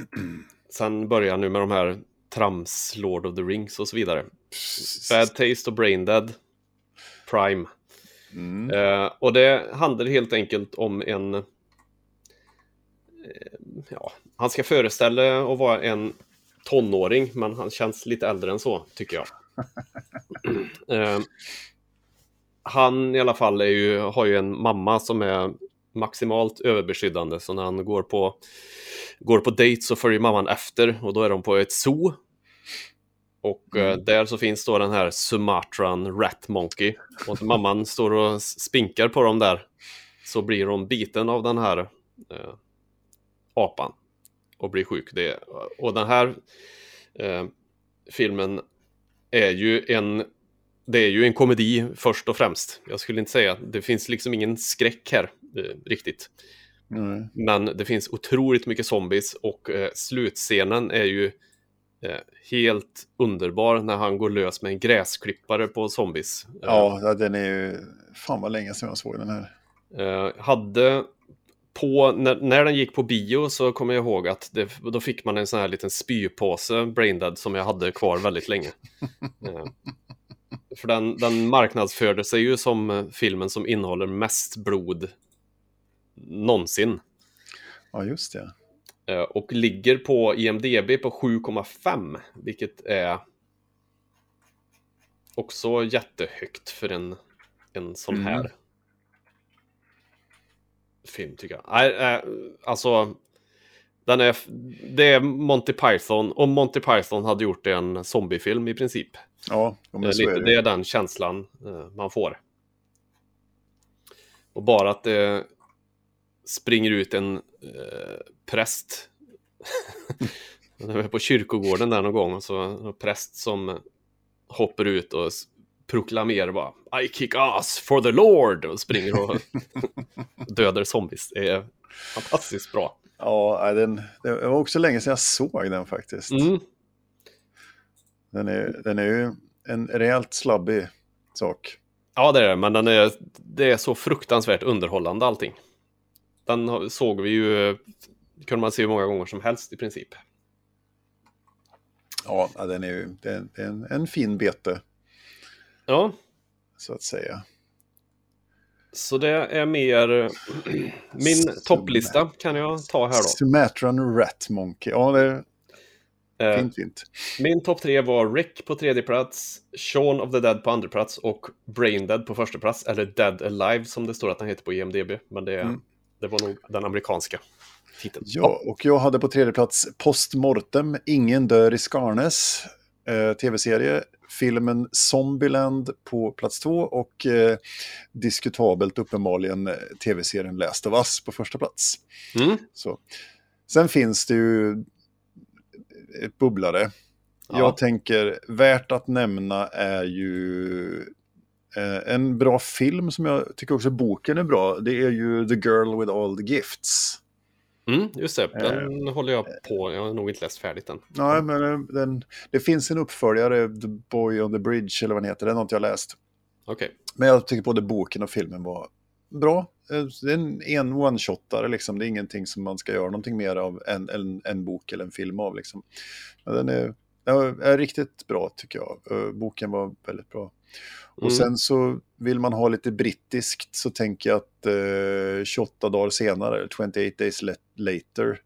Speaker 1: sen börjar nu med de här trams, Lord of the Rings och så vidare. Bad Taste och Brain Dead. Prime.
Speaker 2: Mm.
Speaker 1: Eh, och det handlar helt enkelt om en... Ja, han ska föreställa att vara en tonåring, men han känns lite äldre än så, tycker jag. eh, han i alla fall ju, har ju en mamma som är maximalt överbeskyddande, så när han går på, går på dejt så följer mamman efter och då är de på ett zoo. Och eh, där så finns då den här Sumatran Rat Monkey. Och mamman står och spinkar på dem där så blir de biten av den här eh, apan och blir sjuk. Det, och den här eh, filmen är ju en det är ju en komedi först och främst. Jag skulle inte säga, det finns liksom ingen skräck här eh, riktigt.
Speaker 2: Nej.
Speaker 1: Men det finns otroligt mycket zombies och eh, slutscenen är ju eh, helt underbar när han går lös med en gräsklippare på zombies.
Speaker 2: Ja, ja, den är ju... Fan vad länge sedan jag såg den här.
Speaker 1: Eh, hade på, när, när den gick på bio så kommer jag ihåg att det, då fick man en sån här liten spypåse Braindead som jag hade kvar väldigt länge. Eh, för den, den marknadsförde sig ju som eh, filmen som innehåller mest blod någonsin.
Speaker 2: Ja, just det.
Speaker 1: Eh, och ligger på IMDB på 7,5 vilket är också jättehögt för en, en sån
Speaker 2: Mm.
Speaker 1: här film tycker jag. Nej, eh, alltså den är, det är Monty Python. Om Monty Python hade gjort en zombiefilm i princip.
Speaker 2: Ja, men
Speaker 1: Eh,
Speaker 2: så
Speaker 1: lite,
Speaker 2: är
Speaker 1: det
Speaker 2: det.
Speaker 1: är den känslan eh, man får. Och bara att det springer ut en eh, präst Jag var på kyrkogården där någon gång och så en präst som hoppar ut och proklamerar bara I kick ass for the Lord och springer och dödar zombies. Det är fantastiskt bra.
Speaker 2: Ja, den, det var också länge sedan jag såg den faktiskt.
Speaker 1: Mm.
Speaker 2: Den, är, den är ju en rejält slabbig sak.
Speaker 1: Ja, det är det, men den är, det är så fruktansvärt underhållande allting. Den såg vi ju, kunde man se hur många gånger som helst i princip.
Speaker 2: Ja, den är ju det är, det är en, en fin bete,
Speaker 1: Ja,
Speaker 2: så att säga.
Speaker 1: så det är mer min topplista kan jag ta här då.
Speaker 2: Sumatran Rat Monkey. Ja, det är
Speaker 1: Eh,
Speaker 2: fint, fint.
Speaker 1: Min topp tre var Rick på tredje plats, Shaun of the Dead på andra plats och Brain Dead på första plats. Eller Dead Alive som det står att den heter på IMDB. Men det,
Speaker 2: Mm.
Speaker 1: det var nog den amerikanska titeln.
Speaker 2: Ja, och jag hade på tredje plats Postmortem, Ingen dör i Skarnes, eh, tv-serie. Filmen Zombieland på plats två och eh, diskutabelt uppenbarligen eh, tv-serien Last of Us på första plats.
Speaker 1: Mm.
Speaker 2: Så. Sen finns det ju ett bubblare.
Speaker 1: Ja.
Speaker 2: Jag tänker, värt att nämna är ju eh, en bra film som jag tycker också boken är bra. Det är ju The Girl with All the Gifts.
Speaker 1: Mm, just det,
Speaker 2: Eh,
Speaker 1: den håller jag på. Jag har nog inte läst färdigt än.
Speaker 2: Nej, men eh, den, det finns en uppföljare, The Boy on the Bridge eller vad den heter, den har inte jag läst.
Speaker 1: Okej.
Speaker 2: Men jag tycker både boken och filmen var bra. Eh, Det är en, en one-shotare, liksom. det är ingenting som man ska göra någonting mer av än en, en bok eller en film av. Liksom. Men den är, är, riktigt bra tycker jag. Eh, Boken var väldigt bra. Och
Speaker 1: Mm.
Speaker 2: sen så vill man ha lite brittiskt så tänker jag att eh, 28 dagar senare, 28 days later,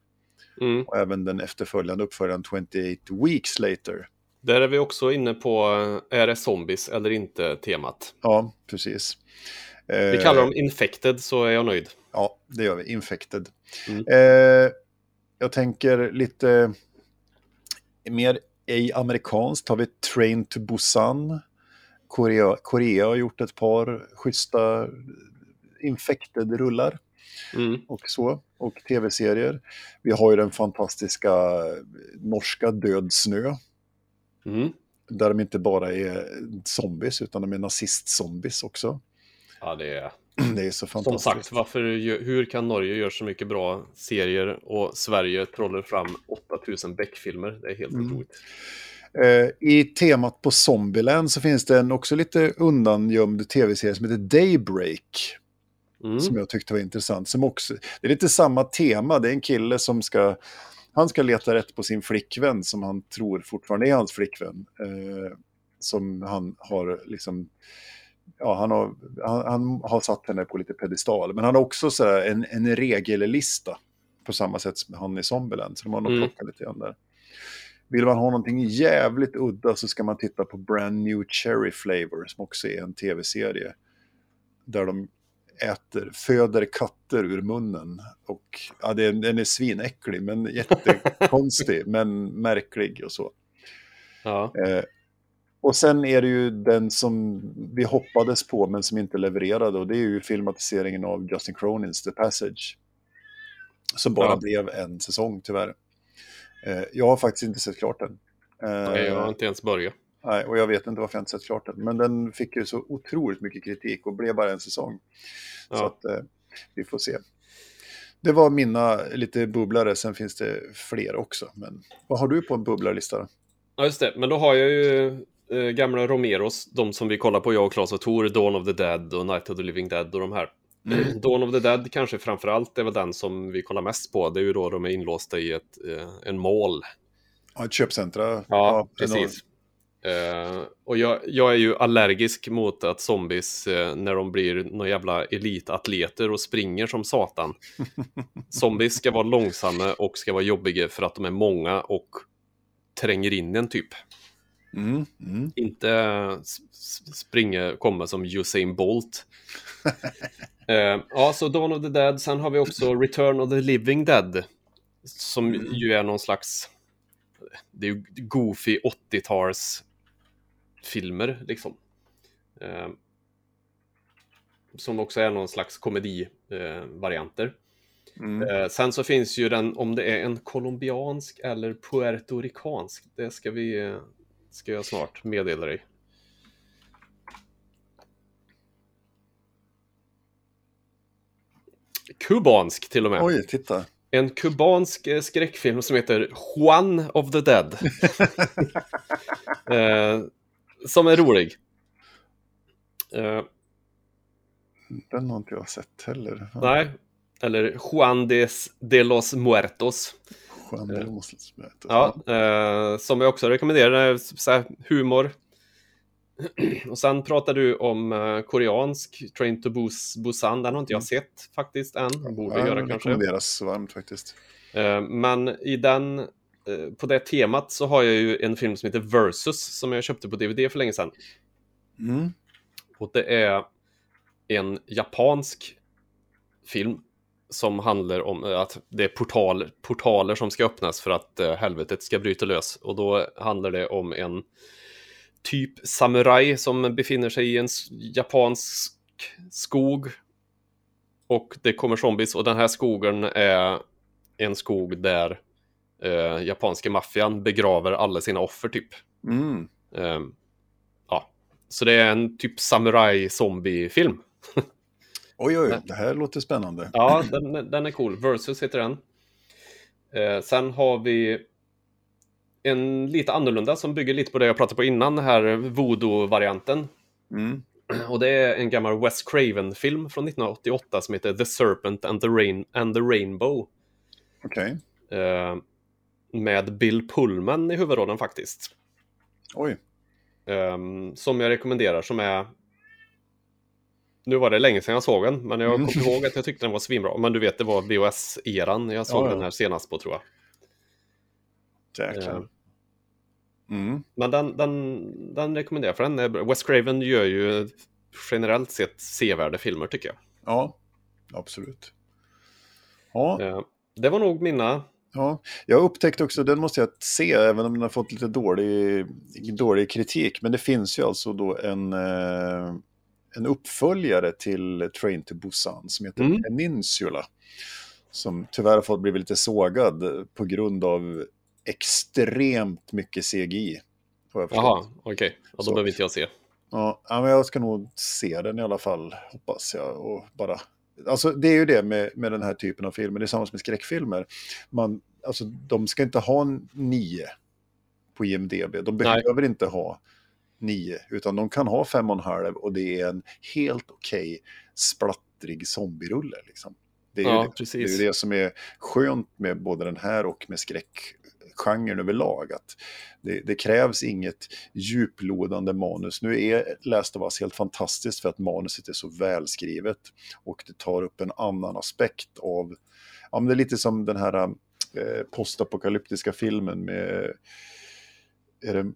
Speaker 1: Mm.
Speaker 2: och även den efterföljande uppföljaren 28 weeks later.
Speaker 1: Där är vi också inne på, eh, är det zombies eller inte temat?
Speaker 2: Ja, precis.
Speaker 1: Vi kallar dem infected så är jag nöjd.
Speaker 2: Ja, det gör vi. Infected.
Speaker 1: Mm.
Speaker 2: Eh, jag tänker lite mer ej amerikanskt har vi Train to Busan. Korea, Korea har gjort ett par schyssta Infected-rullar
Speaker 1: Mm.
Speaker 2: och så. Och tv-serier. Vi har ju den fantastiska norska Död snö.
Speaker 1: Mm.
Speaker 2: Där de inte bara är zombies utan de är nazist-zombies också.
Speaker 1: Ja, det är...
Speaker 2: Det är så
Speaker 1: Som
Speaker 2: fantastiskt.
Speaker 1: sagt, varför, hur kan Norge göra så mycket bra serier och Sverige trollar fram 8000 Beck-filmer? Det är helt
Speaker 2: Mm.
Speaker 1: otroligt.
Speaker 2: Eh, I temat på Zombieland så finns det en också lite undangömd tv-serie som heter Daybreak.
Speaker 1: Mm.
Speaker 2: Som jag tyckte var intressant. Som också, det är lite samma tema. Det är en kille som ska, han ska leta rätt på sin flickvän som han tror fortfarande är hans flickvän. Eh, som han har liksom, ja han har, han, han har satt henne på lite pedestal. Men han har också så här en, en regellista. På samma sätt som han i Zombieland. Så de har nog
Speaker 1: Mm.
Speaker 2: plockat lite grann där. Vill man ha någonting jävligt udda så ska man titta på Brand New Cherry Flavor som också är en tv-serie. Där de äter, föder katter ur munnen. Och ja, är, den är svinäcklig men jättekonstig men märklig och så.
Speaker 1: Ja.
Speaker 2: Eh, och sen är det ju den som vi hoppades på men som inte levererade och det är ju filmatiseringen av Justin Cronins The Passage. Som bara
Speaker 1: Ja.
Speaker 2: blev en säsong tyvärr. Eh, jag har faktiskt inte sett klart den. Eh,
Speaker 1: Nej, jag har inte ens börjat.
Speaker 2: Nej, och jag vet inte varför jag inte sett klart den. Men den fick ju så otroligt mycket kritik och blev bara en säsong. Så
Speaker 1: Ja.
Speaker 2: att eh, vi får se. Det var mina lite bubblare, sen finns det fler också. Men vad har du på en bubblarlista? då?
Speaker 1: Ja, just det. Men då har jag ju eh, gamla Romeros, de som vi kollar på, jag och Claes och Tor, Dawn of the Dead och Night of the Living Dead och de här.
Speaker 2: Mm.
Speaker 1: Dawn of the Dead kanske framför allt är väl den som vi kollar mest på. Det är ju då de är inlåsta i ett, eh, en mål.
Speaker 2: Ja, ett köpcentra.
Speaker 1: Ja,
Speaker 2: enormt.
Speaker 1: precis. Eh, och jag, jag är ju allergisk mot att zombies, eh, när de blir några jävla elitatleter och springer som satan. zombies ska vara långsamma och ska vara jobbiga för att de är många och tränger in en typ.
Speaker 2: Mm, mm.
Speaker 1: Inte springa, komma som Usain Bolt. Eh, ja, så Dawn of the Dead. Sen har vi också Return of the Living Dead. Som ju är någon slags... Det är ju goofy 80-tals filmer liksom. Eh, som också är någon slags komedivarianter. Eh, varianter.
Speaker 2: Mm.
Speaker 1: Eh, sen så finns ju den, om det är en colombiansk eller puertoricansk, det ska vi, eh, ska jag snart meddela dig. Kubansk till och med.
Speaker 2: Oj, titta.
Speaker 1: En kubansk eh, skräckfilm som heter Juan of the Dead. eh, som är rolig. Eh,
Speaker 2: Den har inte jag sett heller.
Speaker 1: nej, eller Juan de, de los Muertos.
Speaker 2: Muertos.
Speaker 1: Ja, eh, som jag också rekommenderar, eh, så humor. Och sen pratar du om eh, koreansk, Train to Bus Busan, den har inte jag sett faktiskt än, borde
Speaker 2: Ja,
Speaker 1: göra kanske.
Speaker 2: rekommenderas varmt faktiskt.
Speaker 1: Eh, Men i den, eh, på det temat så har jag ju en film som heter Versus som jag köpte på DVD för länge sedan.
Speaker 2: Mm.
Speaker 1: Och det är en japansk film som handlar om eh, att det är portal, portaler som ska öppnas för att eh, helvetet ska bryta lös. Och då handlar det om en typ samuraj som befinner sig i en japansk skog. Och det kommer zombies och den här skogen är en skog där eh, japanska maffian begraver alla sina offer typ.
Speaker 2: Mm.
Speaker 1: Ehm, ja, så det är en typ samurai-zombie-film.
Speaker 2: Oj, oj, det här låter spännande.
Speaker 1: Ja, den, den är cool. Versus heter den. Eh, sen har vi en lite annorlunda som bygger lite på det jag pratade på innan, den här voodoo-varianten.
Speaker 2: Mm.
Speaker 1: Och det är en gammal Wes Craven-film från 1988 som heter The Serpent and the, Rain and the Rainbow.
Speaker 2: Okej.
Speaker 1: Eh, med Bill Pullman i huvudrollen faktiskt.
Speaker 2: Oj.
Speaker 1: Ehm, som jag rekommenderar, som är... Nu var det länge sedan jag såg den, men jag
Speaker 2: Mm.
Speaker 1: kommer ihåg att jag tyckte den var svinbra. Men du vet, det var VHS-eran jag såg
Speaker 2: Ja, ja.
Speaker 1: den här senast på, tror jag.
Speaker 2: Jäklar.
Speaker 1: Eh,
Speaker 2: Mm.
Speaker 1: Men den, den, den rekommenderar jag, för den är bra. Wes Craven gör ju generellt sett sevärda filmer, tycker jag.
Speaker 2: Ja, absolut. Ja,
Speaker 1: Eh, det var nog mina...
Speaker 2: ja, jag upptäckte också, den måste jag se, även om den har fått lite dålig, dålig kritik. Men det finns ju alltså då en, eh, en uppföljare till Train to Busan som heter
Speaker 1: Mm.
Speaker 2: Peninsula. Som tyvärr har fått blivit lite sågad på grund av extremt mycket CGI.
Speaker 1: Jaha, okej. Ja, då
Speaker 2: Så.
Speaker 1: behöver inte jag se.
Speaker 2: Ja, men jag ska nog se den i alla fall, hoppas jag. Och bara... Alltså, det är ju det med, med den här typen av filmer, det är samma som med skräckfilmer. Man, alltså, de ska inte ha en 9 på IMDB, de
Speaker 1: Nej.
Speaker 2: behöver inte ha 9, utan de kan ha 5,5 och det är en helt okej splattrig zombierulle. Liksom. Det är,
Speaker 1: Ja,
Speaker 2: det, det är ju det som är skönt med både den här och med skräckgenren överlag. Att det, det krävs inget djuplodande manus. Nu är Last of Us helt fantastiskt för att manuset är så välskrivet och det tar upp en annan aspekt av, ja men det är lite som den här eh, postapokalyptiska filmen med, är det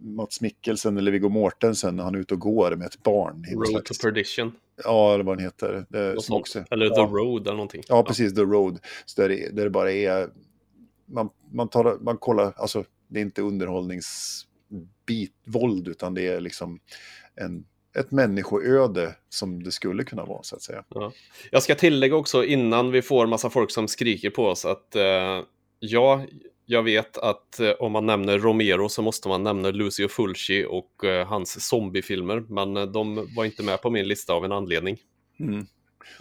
Speaker 2: Mats Mikkelsen eller Viggo Mortensen när han är ute och går med ett barn.
Speaker 1: Road to Perdition.
Speaker 2: Ja, eller vad den heter. Det, som också,
Speaker 1: Eller
Speaker 2: ja.
Speaker 1: The Road eller någonting.
Speaker 2: Ja, precis, The Road. Så där, det, där det bara är... Man, man, tar, man kollar, alltså det är inte underhållningsbit, våld, utan det är liksom en, ett människoöde som det skulle kunna vara, så att säga.
Speaker 1: Jag ska tillägga också innan vi får massa folk som skriker på oss att eh, ja, jag vet att eh, om man nämner Romero så måste man nämna Lucio Fulci och eh, hans zombiefilmer, men eh, de var inte med på min lista av en anledning.
Speaker 2: Mm.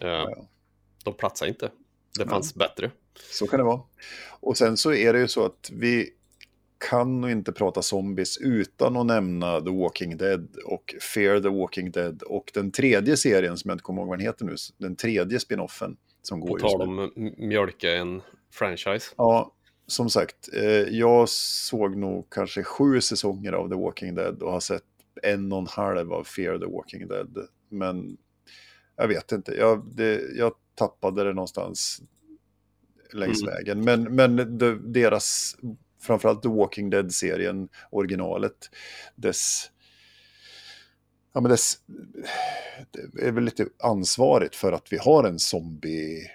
Speaker 1: Eh,
Speaker 2: Ja.
Speaker 1: De platsar inte. Det
Speaker 2: Ja.
Speaker 1: fanns bättre.
Speaker 2: Så kan det vara. Och sen så är det ju så att vi kan nog inte prata zombies utan att nämna The Walking Dead och Fear the Walking Dead och den tredje serien som jag inte kommer ihåg vad den heter nu, den tredje spinoffen som
Speaker 1: På
Speaker 2: går just
Speaker 1: tal
Speaker 2: nu.
Speaker 1: om m- mjölka en franchise.
Speaker 2: Ja, som sagt, eh, jag såg nog kanske sju säsonger av The Walking Dead och har sett en och en halv av Fear the Walking Dead. Men jag vet inte, jag, det, jag tappade det någonstans längs
Speaker 1: Mm.
Speaker 2: vägen. Men, men de, deras, framförallt The Walking Dead-serien, originalet, dess... Ja, men dess, det är väl lite ansvarigt för att vi har en zombie-våg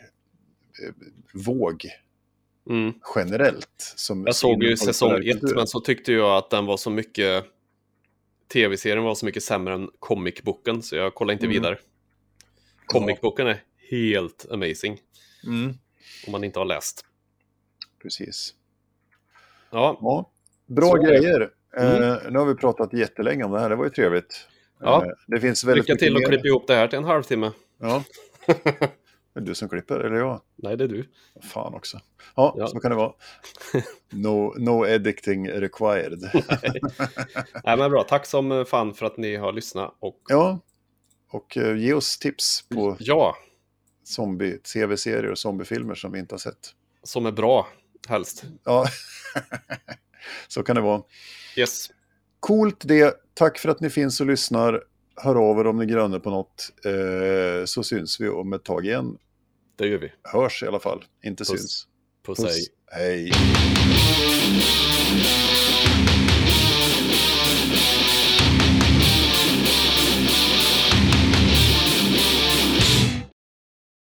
Speaker 1: Mm.
Speaker 2: generellt. Som,
Speaker 1: Jag såg ju säsong
Speaker 2: populärkultur.
Speaker 1: ett, men så tyckte jag att den var så mycket... Tv-serien var så mycket sämre än comicboken, så jag kollade inte
Speaker 2: Mm.
Speaker 1: vidare. Comicboken är helt amazing,
Speaker 2: Mm,
Speaker 1: om man inte har läst.
Speaker 2: precis.
Speaker 1: Ja,
Speaker 2: Ja, bra
Speaker 1: Så
Speaker 2: grejer.
Speaker 1: Mm.
Speaker 2: Eh, nu har vi pratat jättelänge om det här, det var ju trevligt.
Speaker 1: Ja.
Speaker 2: Eh, det finns väldigt
Speaker 1: lycka till att klippa ihop det här till en halvtimme.
Speaker 2: Ja. Är det du som klipper, eller jag?
Speaker 1: Nej, det är du.
Speaker 2: Fan också. Ja,
Speaker 1: Ja.
Speaker 2: så kan det vara. No, no editing required.
Speaker 1: Nej, men bra. Tack som fan för att ni har lyssnat. Och
Speaker 2: ja, Och eh, ge oss tips på
Speaker 1: Ja,
Speaker 2: zombie, tv-serier och zombiefilmer som vi inte har sett.
Speaker 1: som är bra, helst.
Speaker 2: Ja, så kan det vara.
Speaker 1: Yes.
Speaker 2: Coolt det. Tack för att ni finns och lyssnar. Hör av er om ni grönar på något. Eh, så syns vi om ett tag igen.
Speaker 1: Det gör vi.
Speaker 2: Hörs i alla fall. Inte
Speaker 1: Puss.
Speaker 2: syns.
Speaker 1: Puss,
Speaker 2: Puss.
Speaker 1: hej.
Speaker 2: Hej.